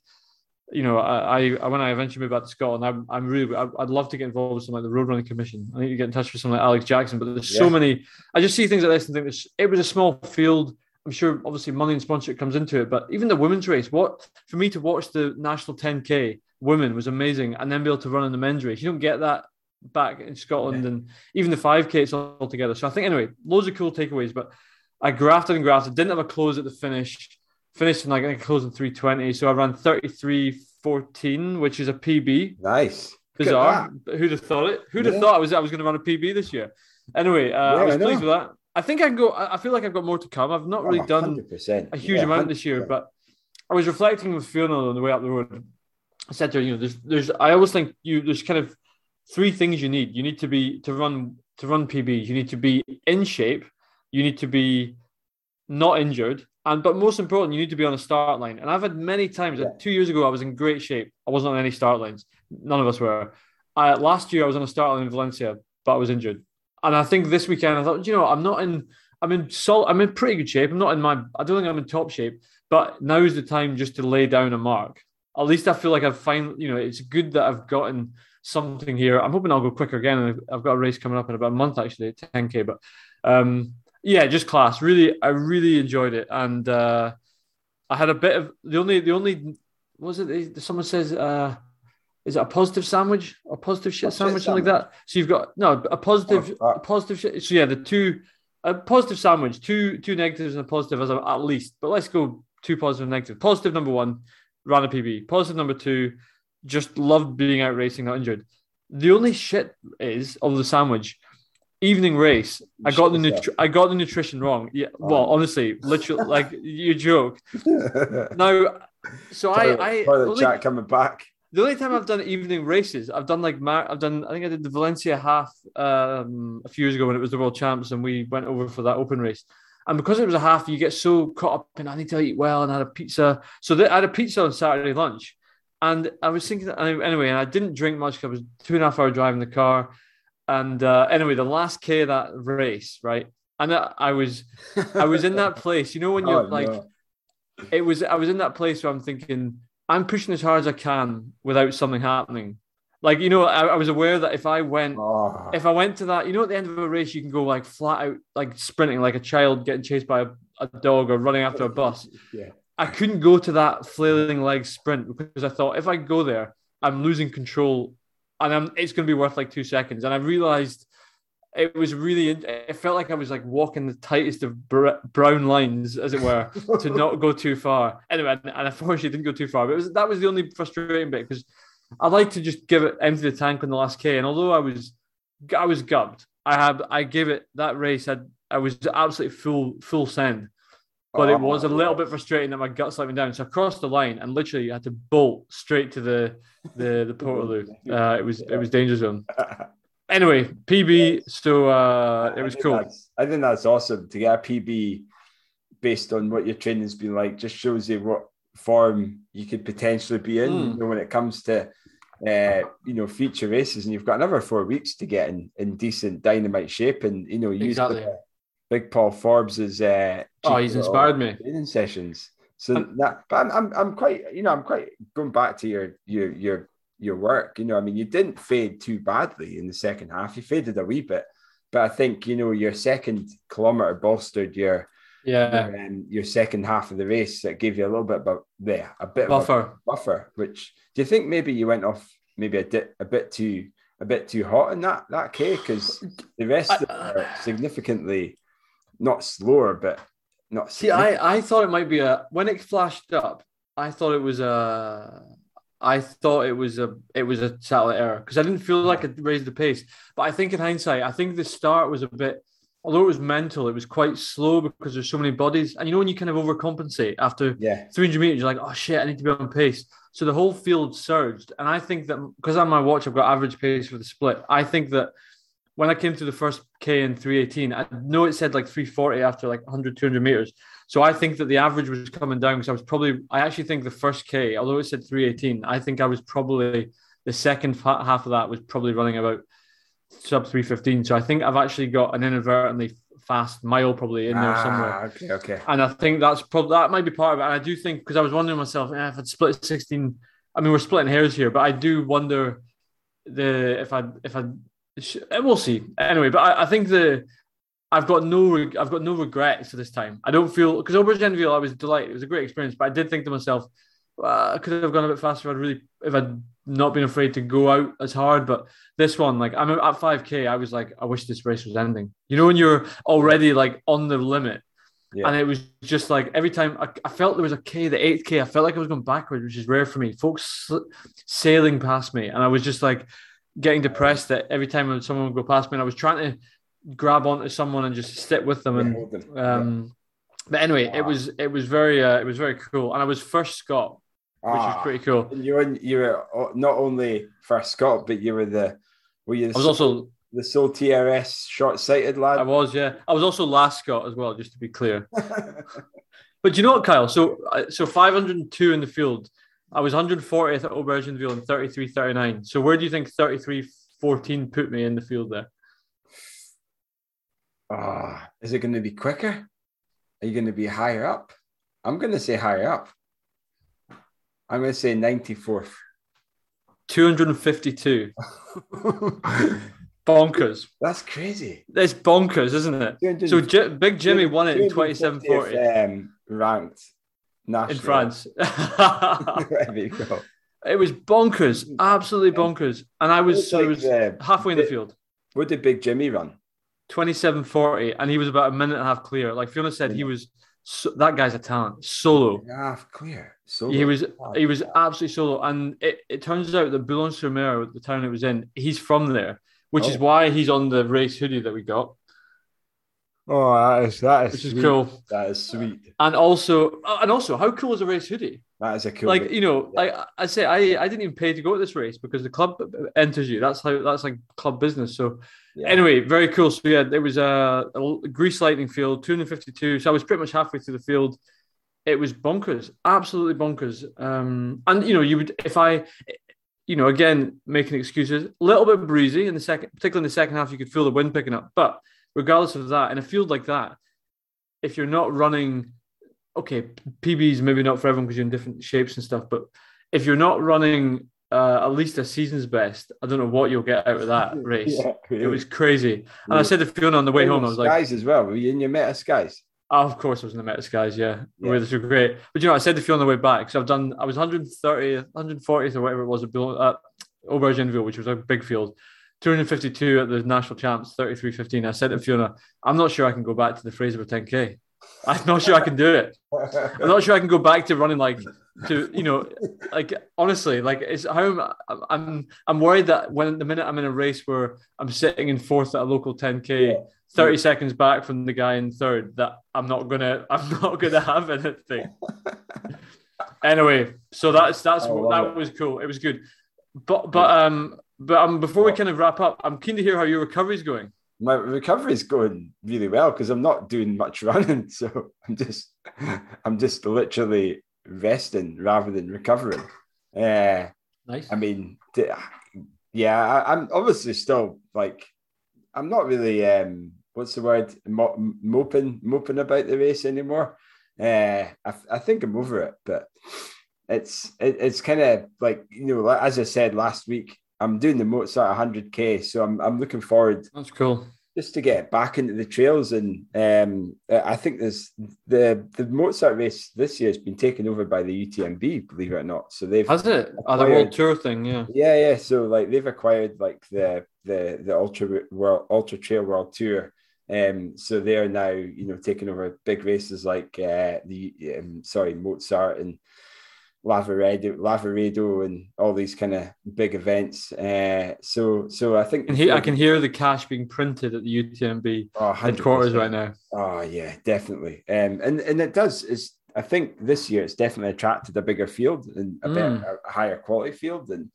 you know, I, I when I eventually move back to Scotland, I'm, I'm really, I'd love to get involved with something like the Road Running Commission. I need to get in touch with someone like Alex Jackson, but there's yeah. so many. I just see things like this and think this, it was a small field. I'm sure, obviously, money and sponsorship comes into it, but even the women's race, what for me to watch the national 10k women was amazing, and then be able to run in the men's race. You don't get that back in Scotland, yeah. and even the 5k it's all together. So I think anyway, loads of cool takeaways. But I grafted and grafted, didn't have a close at the finish finished in like I closing 320. So I ran 33.14, which is a PB. Nice. Bizarre. Who'd have thought it? Who'd yeah. have thought I was I was going to run a PB this year? Anyway, uh, yeah, I was I pleased with that. I think I can go. I feel like I've got more to come. I've not really oh, done a huge yeah, amount this year, but I was reflecting with Fiona on the way up the road. I said to her, you know, there's, there's. I always think you there's kind of three things you need. You need to be to run to run PBs. You need to be in shape. You need to be not injured, and but most important, you need to be on a start line. And I've had many times. Yeah. Two years ago, I was in great shape. I wasn't on any start lines. None of us were. I, last year, I was on a start line in Valencia, but I was injured. And I think this weekend, I thought, you know, I'm not in. I'm in sol- I'm in pretty good shape. I'm not in my. I don't think I'm in top shape. But now is the time just to lay down a mark. At least I feel like I've finally. You know, it's good that I've gotten something here. I'm hoping I'll go quicker again. I've got a race coming up in about a month actually, 10k. But um, yeah, just class. Really, I really enjoyed it, and uh, I had a bit of the only the only was it? Someone says, uh, is it a positive sandwich or positive shit sandwich, something like that? So you've got no a positive, oh, a positive shit. So yeah, the two a positive sandwich, two two negatives and a positive as a, at least. But let's go two positive and negative. Positive number one, ran a PB. Positive number two, just loved being out racing, not injured. The only shit is of the sandwich evening race, I got the nutri- I got the nutrition wrong. Yeah, oh. well, honestly, literally, <laughs> like you joke. <laughs> now, so I, I the chat coming back. The only time I've done evening races, I've done like I've done. I think I did the Valencia half um, a few years ago when it was the World Champs, and we went over for that open race. And because it was a half, you get so caught up in I need to eat well and I had a pizza. So I had a pizza on Saturday lunch, and I was thinking anyway, and I didn't drink much because I was two and a half hour drive in the car. And uh, anyway, the last K of that race, right? And I was, I was in that <laughs> place. You know when you're oh, like, no. it was. I was in that place where I'm thinking, I'm pushing as hard as I can without something happening. Like you know, I, I was aware that if I went, oh. if I went to that, you know, at the end of a race, you can go like flat out, like sprinting, like a child getting chased by a, a dog or running after a bus. Yeah. I couldn't go to that flailing leg sprint because I thought if I go there, I'm losing control and I'm, it's going to be worth like two seconds. And I realized it was really, it felt like I was like walking the tightest of brown lines, as it were, <laughs> to not go too far. Anyway, and, and unfortunately didn't go too far. But was, that was the only frustrating bit because I like to just give it empty the tank on the last K. And although I was, I was gubbed, I had, I gave it that race. I, I was absolutely full, full send but it was a little bit frustrating that my gut let me down. So I crossed the line and literally had to bolt straight to the the the <laughs> Portaloo. Uh, it was it was danger zone. <laughs> Anyway, PB. So uh, it was cool. I think that's awesome to get a PB based on what your training's been like. Just shows you what form you could potentially be in. Mm. You know, when it comes to uh, you know future races, and you've got another four weeks to get in in decent dynamite shape, and you know use exactly. the, Big Paul Forbes is. Uh, oh, he's inspired me. Training sessions. So um, that, but I'm, I'm, I'm quite, you know, I'm quite going back to your, your, your, your work. You know, I mean, you didn't fade too badly in the second half. You faded a wee bit, but I think you know your second kilometer bolstered your, yeah, your, um, your second half of the race. That gave you a little bit but there, a bit buffer, of buffer. Which do you think maybe you went off maybe a, di- a bit too a bit too hot in that that K because <sighs> the rest I, are significantly not slower, but not. See, I I thought it might be a when it flashed up. I thought it was a. I thought it was a it was a satellite error because I didn't feel like it raised the pace. But I think in hindsight, I think the start was a bit, although it was mental, it was quite slow because there's so many bodies. And you know when you kind of overcompensate after yeah. 300 meters, you're like, oh shit, I need to be on pace. So the whole field surged, and I think that because on my watch I've got average pace for the split. I think that when I came to the first K in 318, I know it said like 340 after like 100, 200 meters. So I think that the average was coming down because I was probably, I actually think the first K, although it said 318, I think I was probably, the second half of that was probably running about sub 315. So I think I've actually got an inadvertently fast mile probably in there ah, somewhere. Okay, okay. And I think that's probably, that might be part of it. And I do think, because I was wondering myself, eh, if I'd split 16, I mean, we're splitting hairs here, but I do wonder the, if I, if I, Uh, we'll see. Anyway, but I, I think the I've got no I've got no regrets for this time. I don't feel because Aubergenville I was delighted. It was a great experience, but I did think to myself, well, I could have gone a bit faster. If I'd really if I'd not been afraid to go out as hard. But this one, like I'm at 5k, I was like, I wish this race was ending. You know, when you're already like on the limit. Yeah. And it was just like every time I, I, felt there was a K, the 8K, I felt like I was going backwards, which is rare for me. Folks sailing past me. And I was just like, getting depressed that every time someone would go past me, and I was trying to grab onto someone and just sit with them. And um, but anyway, wow. it was it was very uh, it was very cool, and I was first Scot, which ah, was pretty cool. You were you were not only first Scot, but you were the were you? I was also the sole TRS short-sighted lad. I was, yeah. I was also last Scott as well, just to be clear. <laughs> but you know what, Kyle? So, uh, so 502 in the field. I was 140th at Aubergenville and 33.39. So where do you think 33.14 put me in the field there? Ah, uh, is it going to be quicker? Are you going to be higher up? I'm going to say higher up. I'm going to say 94th. 252. <laughs> bonkers. That's crazy. That's bonkers, isn't it? So J- Big Jimmy won it in 2740. Um, ranked national. in France. <laughs> <laughs> there you go. It was bonkers, absolutely bonkers. And I was, like was the, halfway in the field. What did Big Jimmy run? 2740. And he was about a minute and a half clear. Like Fiona said, he was so, that guy's a talent. Solo. Half clear. Solo. He was he was absolutely solo. And it, it turns out that Boulogne-sur-Mer, the town it was in, he's from there, which oh. is why he's on the race hoodie that we got. Oh, that is that is which is cool. That is sweet. And also, uh, and also, how cool is a race hoodie? That is a cool. Like you know, yeah. like I say, I I didn't even pay to go to this race because the club enters you. That's how that's like club business. So yeah. anyway, very cool. So yeah, there was a, a Grease Lightning field, 252. So I was pretty much halfway through the field. It was bonkers, absolutely bonkers. Um, and you know, you would if I you know, again, making excuses, a little bit breezy in the second, particularly in the second half, you could feel the wind picking up. But regardless of that, in a field like that, if you're not running, okay, PBs maybe not for everyone because you're in different shapes and stuff, but if you're not running uh, at least a season's best, I don't know what you'll get out of that <laughs> race. yeah, really. It was crazy. And. I said to Fiona on the way home, I was like, "Guys, as well. Were you in your meta skies?" Oh, of course, I was in the Meta Skies. Yeah, yeah. Where were great. But you know, I said to Fiona on the way back, so I've done. I was 130, 140th or whatever it was at Aubergenville, which was a big field. 252 at the national champs, 33.15. I said to Fiona, I'm not sure I can go back to the Fraser 10K. <laughs> I'm not sure I can do it. I'm not sure I can go back to running like to you know like honestly like it's how I'm I'm I'm worried that when the minute I'm in a race where I'm sitting in fourth at a local 10k, yeah. 30 yeah. seconds back from the guy in third, that I'm not gonna I'm <laughs> not gonna have anything. <laughs> anyway, so that's that's that it. was cool. It was good, but but um but um, before we kind of wrap up, I'm keen to hear how your recovery is going. My recovery is going really well because I'm not doing much <laughs> running, so I'm just <laughs> I'm just literally resting rather than recovering. Uh, nice. I mean, yeah, I, am obviously still like I'm not really um what's the word moping moping about the race anymore. Uh, I, I think I'm over it, but it's it, it's kind of like you know as I said last week I'm doing the Mozart 100k, so I'm I'm looking forward. That's cool. Just to get back into the trails, and um, I think there's the the Mozart race this year has been taken over by the UTMB, believe it or not. So they've has it? Acquired, oh, the World Tour thing, yeah. Yeah, yeah. So like they've acquired like the the the Ultra World Ultra Trail World Tour. Um, so they are now, you know, taking over big races like uh, the um, sorry Mozart and Lavaredo, Lavaredo, and all these kind of big events. Uh, so, so I think he, I can hear the cash being printed at the UTMB oh, headquarters right now. Oh yeah, definitely. Um, and and it does. Is I think this year it's definitely attracted a bigger field and a mm. better, a higher quality field, and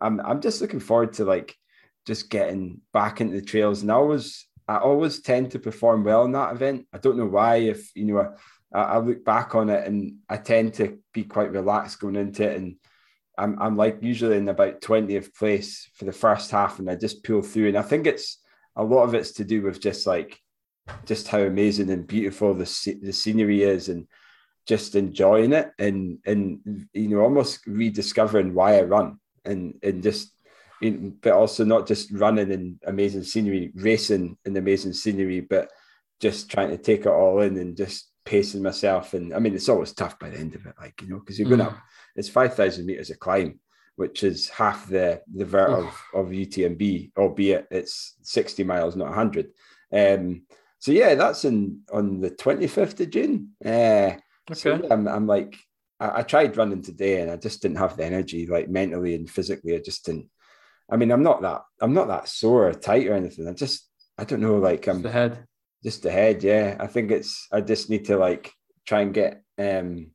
I'm I'm just looking forward to like just getting back into the trails. And I always I always tend to perform well in that event. I don't know why. If you know. I, look back on it and I tend to be quite relaxed going into it and I'm, I'm like usually in about 20th place for the first half and I just pull through. And I think it's a lot of it's to do with just like, just how amazing and beautiful the, the scenery is and just enjoying it and, and, you know, almost rediscovering why I run and, and just, but also not just running in amazing scenery, racing in amazing scenery, but just trying to take it all in and just pacing myself. And I mean, it's always tough by the end of it, like, you know, because you're going mm. up, it's 5,000 meters of climb, which is half the, the vert of, of UTMB, albeit it's 60 miles, not 100. Um, so yeah, that's in on the 25th of June. Uh, okay. So I'm, I'm like, I, I, tried running today and I just didn't have the energy, like mentally and physically. I just didn't. I mean, I'm not that I'm not that sore or tight or anything. I just I don't know, like I'm the head just ahead. Yeah, I think it's. I just need to like try and get um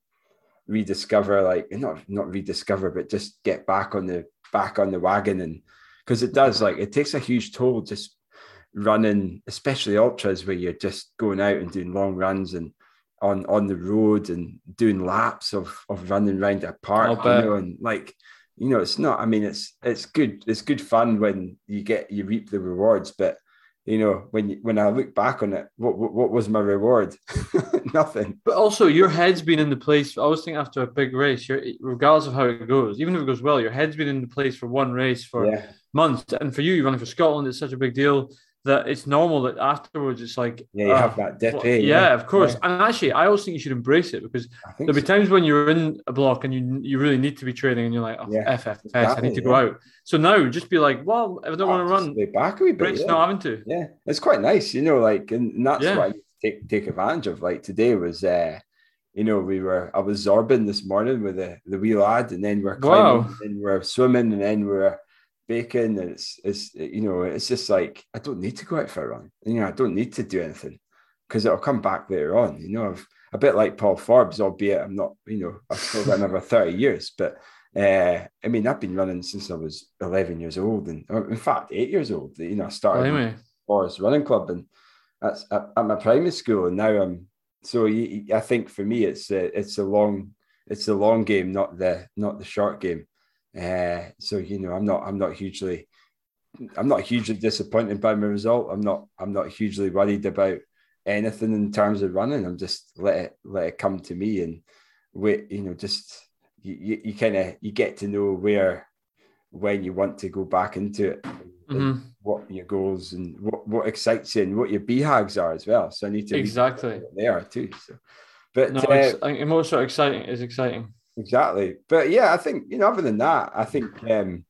rediscover, like not not rediscover, but just get back on the back on the wagon and because it does like it takes a huge toll just running, especially ultras where you're just going out and doing long runs and on on the road and doing laps of of running around a park, you know, and like you know, it's not. I mean, it's it's good. It's good fun when you get you reap the rewards, but you know, when when I look back on it, what what, what was my reward? <laughs> Nothing. But also, your head's been in the place. I was thinking after a big race, you're, regardless of how it goes, even if it goes well, your head's been in the place for one race for yeah. months. And for you, you're running for Scotland. It's such a big deal that it's normal that afterwards it's like yeah you uh, have that dip well, yeah, yeah, of course yeah. and actually I always think you should embrace it because there'll be so. times when you're in a block and you you really need to be training and you're like oh, yeah, FFS exactly, I need to go out so now just be like well if I don't want to run stay back a wee bit yeah. not having to yeah it's quite nice you know like and that's what I take take advantage of like today was uh you know, we were I was zorbing this morning with the, the wee lad, and then we're climbing, wow. and we're swimming, and then we're bacon. And it's it's you know it's just like I don't need to go out for a run. You know I don't need to do anything because it'll come back later on. You know I've a bit like Paul Forbes, albeit I'm not. You know I've still got another <laughs> thirty years, but. Uh, I mean, I've been running since I was 11 years old, and in fact, eight years old. You know, I started oh, Forest Running Club, and that's at, at, my primary school, and now I'm. So you, I think for me, it's a, it's a long, it's a long game, not the not the short game. Uh, so you know, I'm not I'm not hugely I'm not hugely disappointed by my result. I'm not I'm not hugely worried about anything in terms of running. I'm just let it let it come to me and wait. You know, just you you, kind of you get to know where when you want to go back into it. Mm-hmm. What your goals and what, what excites you and what your BHAGs are as well. So I need to exactly they are too. So, but no, uh, it's, exciting is exciting. Exactly. But yeah, I think, you know, other than that, I think um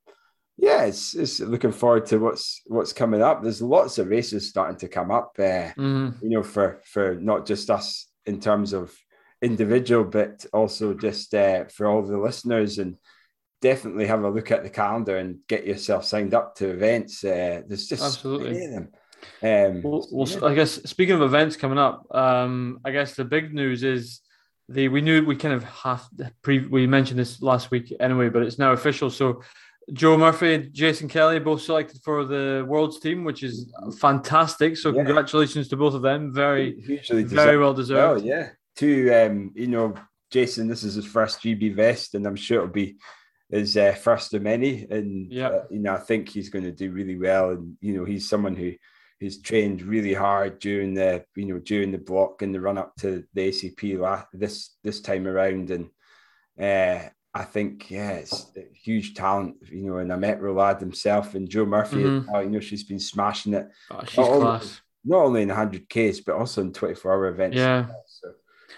yeah, it's, it's looking forward to what's what's coming up. There's lots of races starting to come up, uh, mm. you know, for for not just us in terms of individual, but also just uh, for all the listeners. And definitely have a look at the calendar and get yourself signed up to events. Uh, there's just absolutely them. Um, well, well yeah. I guess speaking of events coming up, um, I guess the big news is the we knew we kind of have pre we mentioned this last week anyway, but it's now official. So Joe Murphy, Jason Kelly, both selected for the world's team, which is fantastic. So yeah. congratulations to both of them. Very, Hugely very well deserved. Oh yeah. To um, you know, Jason, this is his first GB vest, and I'm sure it'll be his uh, first of many. And yeah, uh, you know, I think he's going to do really well. And you know, he's someone who who's trained really hard during the you know during the block and the run up to the ACP last, this this time around, and uh, I think yeah, it's huge talent, you know. And I met Rolad himself and Joe Murphy. Mm-hmm. you know, she's been smashing it. Oh, she's not class. Only, not only in 100 Ks, but also in 24 hour events. Yeah. So,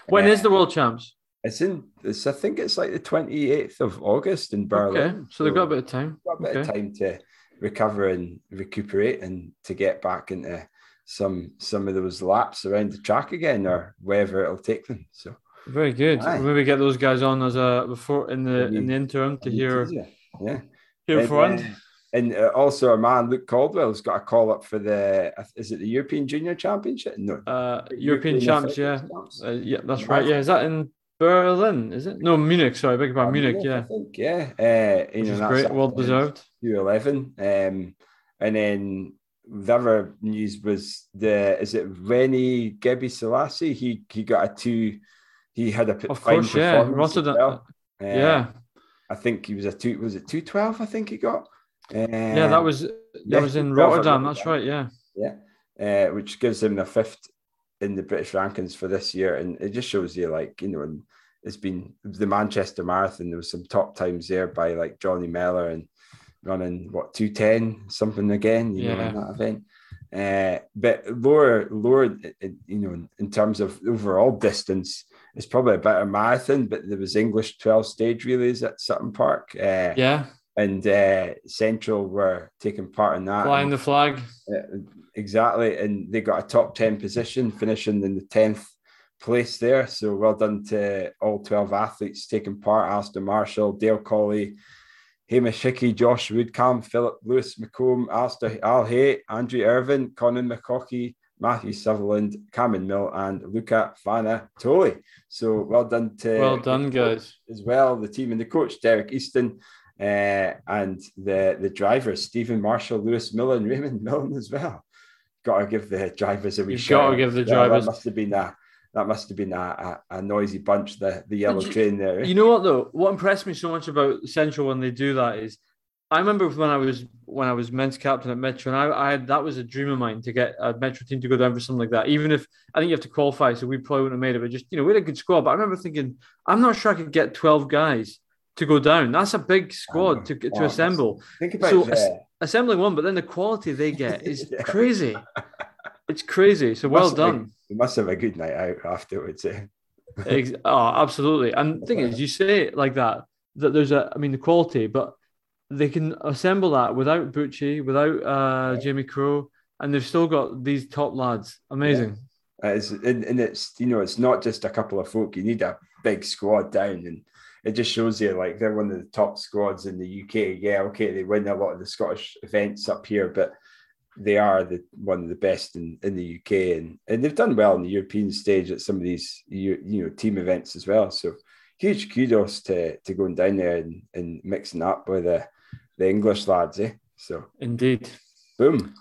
when uh, is the World Champs? It's in. It's I think it's like the 28th of August in Berlin. Okay, so, they've got a bit of time. Got a bit okay. of time to recover and recuperate and to get back into some some of those laps around the track again or wherever it'll take them. So very good. We'll maybe get those guys on as a before in the maybe, in the interim to hear yeah hear and, front. Uh, and uh, also, our man Luke Caldwell's got a call up for the is it the European Junior Championship? No, uh, European, European Champs. Yeah, uh, yeah, that's right. Yeah, is that in Berlin? Is it? No, Munich. Sorry, beg your Munich, Munich. Yeah, I think yeah. Uh, you Which know, great. Well deserved. U eleven. Um, and then the other news was the is it Weynay Ghebresilassie? He he got a two. He had a of course, yeah, Rotterdam. Well. Uh, yeah, I think he was a two. Was it two twelve? I think he got. Uh, yeah, that was that yeah, was in Rotterdam. That's right. Yeah, yeah, uh, which gives him the fifth in the British rankings for this year, and it just shows you like you know, and it's been the Manchester Marathon. There was some top times there by like Johnny Mellor and running what 210 something again you yeah. know in that event uh, but lower lower you know in, terms of overall distance it's probably a better marathon but there was english 12 stage relays at sutton park uh, yeah and uh, central were taking part in that flying the flag uh, exactly and they got a top 10 position finishing in the 10th place there so well done to all 12 athletes taking part Alistair Marshall Dale Colley Hamish Hickey, Josh Woodcam, Philip Lewis McComb, Alistair Al Hay, Andrew Irvin, Conan McCaughey, Matthew Sutherland, Cameron Mill, and Luca Fana Toli. So well done to well done, guys. As well, the team and the coach, Derek Easton, uh, and the the drivers, Stephen Marshall, Lewis Miller, and Raymond Milne as well. Got to give the drivers a wee You've got to give the yeah, drivers. That must have been a that must have been a, a, a noisy bunch. The the yellow you, train there. Eh? You know what though? What impressed me so much about Central when they do that is, I remember when I was when I was men's captain at Metro, and I, I had that was a dream of mine to get a Metro team to go down for something like that. Even if I think you have to qualify, so we probably wouldn't have made it. But just you know, we had a good squad. But I remember thinking, I'm not sure I could get 12 guys to go down. That's a big squad to to assemble. Think about so, assembling one, but then the quality they get is <laughs> yeah. crazy. It's crazy. So well done. you must have a good night out afterwards. Eh? <laughs> oh, absolutely. And the thing is, you say it like that, that there's a, I mean, the quality, but they can assemble that without Bucci, without uh, Jamie Crowe, and they've still got these top lads. Amazing. Yeah. It's, and, and it's, you know, it's not just a couple of folk. You need a big squad down and it just shows you like they're one of the top squads in the UK. Yeah, okay, they win a lot of the Scottish events up here, but they are the one of the best in, in the UK and, and they've done well on the European stage at some of these you, you know team events as well. So huge kudos to to going down there and, and mixing up with the, the English lads, eh? So indeed. Boom.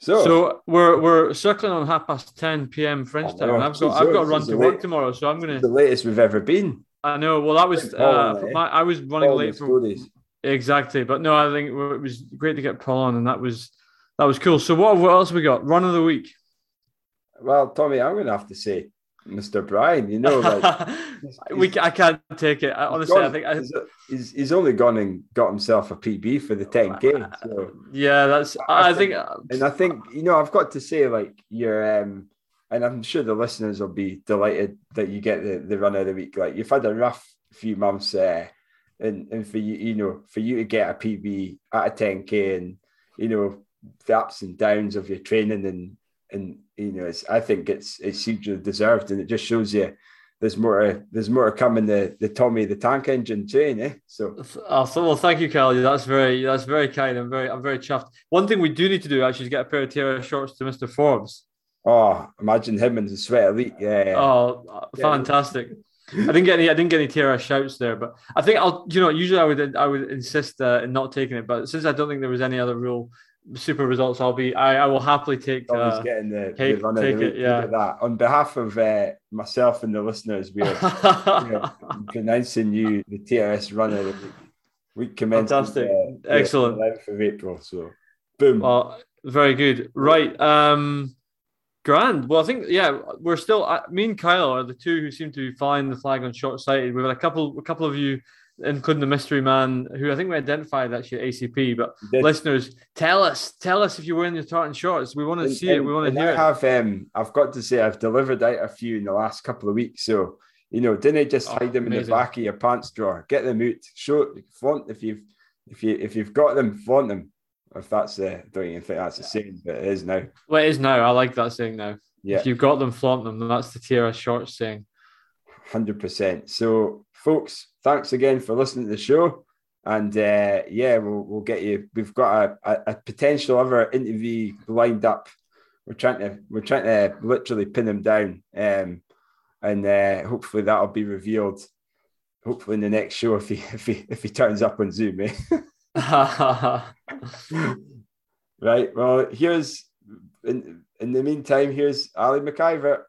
So, so we're we're circling on half past ten PM French time. I've got I've got to run to work tomorrow, so I'm gonna the latest we've ever been. I know. Well, that was uh, my, I was running late for exactly, but no, I think it was great to get Paul on, and that was that was cool. So what, what else we got? Run of the week. Well, Tommy, I'm going to have to say, Mr. Brian. You know, like <laughs> we, I can't take it. Honestly, gone, I think I, he's, he's only gone and got himself a PB for the 10k. So. Yeah, that's. I, I think, think, and I think you know, I've got to say, like you're, um, and I'm sure the listeners will be delighted that you get the, the run of the week. Like you've had a rough few months, uh, and and for you, you know, for you to get a PB at a 10k and you know the ups and downs of your training and and you know it's I think it's it's hugely deserved. And it just shows you there's more there's more to come in the the Tommy the tank engine chain eh? So. Oh, so well thank you Kelly that's very that's very kind I'm very I'm very chuffed. One thing we do need to do actually is get a pair of TRS shorts to Mr Forbes oh imagine him in the sweat elite yeah oh fantastic I didn't get any. I didn't get any TRS shouts there, but I think I'll. You know, usually I would. I would insist uh, in not taking it, but since I don't think there was any other rule super results. I'll be. I, I will happily take. Uh, getting the, take, the take it. Yeah. That on behalf of uh, myself and the listeners, we are <laughs> you know, pronouncing you the TRS runner. The week commencing. Fantastic. Uh, Excellent. Yeah, of April. So, boom. Well, very good. Right. Um. Grand. Well, I think yeah, we're still. Uh, me and Kyle are the two who seem to be flying the flag on short sighted. We've had a couple, a couple of you including the mystery man, who I think we identified actually at ACP. But listeners, tell us, tell us if you're wearing your tartan shorts. We want to see and, it. We want to hear I have, it. Um, I've got to say, I've delivered out a few in the last couple of weeks. So you know, didn't I just oh, hide them amazing. in the back of your pants drawer. Get them out, show flaunt if you've if you if you've got them, flaunt them. If that's the, don't even think that's the saying, but it is now. Well, it is now. I like that saying now. Yeah. If you've got them, flaunt them. That's the TRS Short saying. Hundred percent. So, folks, thanks again for listening to the show. And uh, yeah, we'll, we'll get you. We've got a, a, a, potential other interview lined up. We're trying to we're trying to literally pin him down, um, and uh, hopefully that'll be revealed. Hopefully in the next show if he <laughs> if he if he turns up on Zoom, eh? <laughs> <laughs> right. Well, here's in in the meantime. Here's Ali McIver.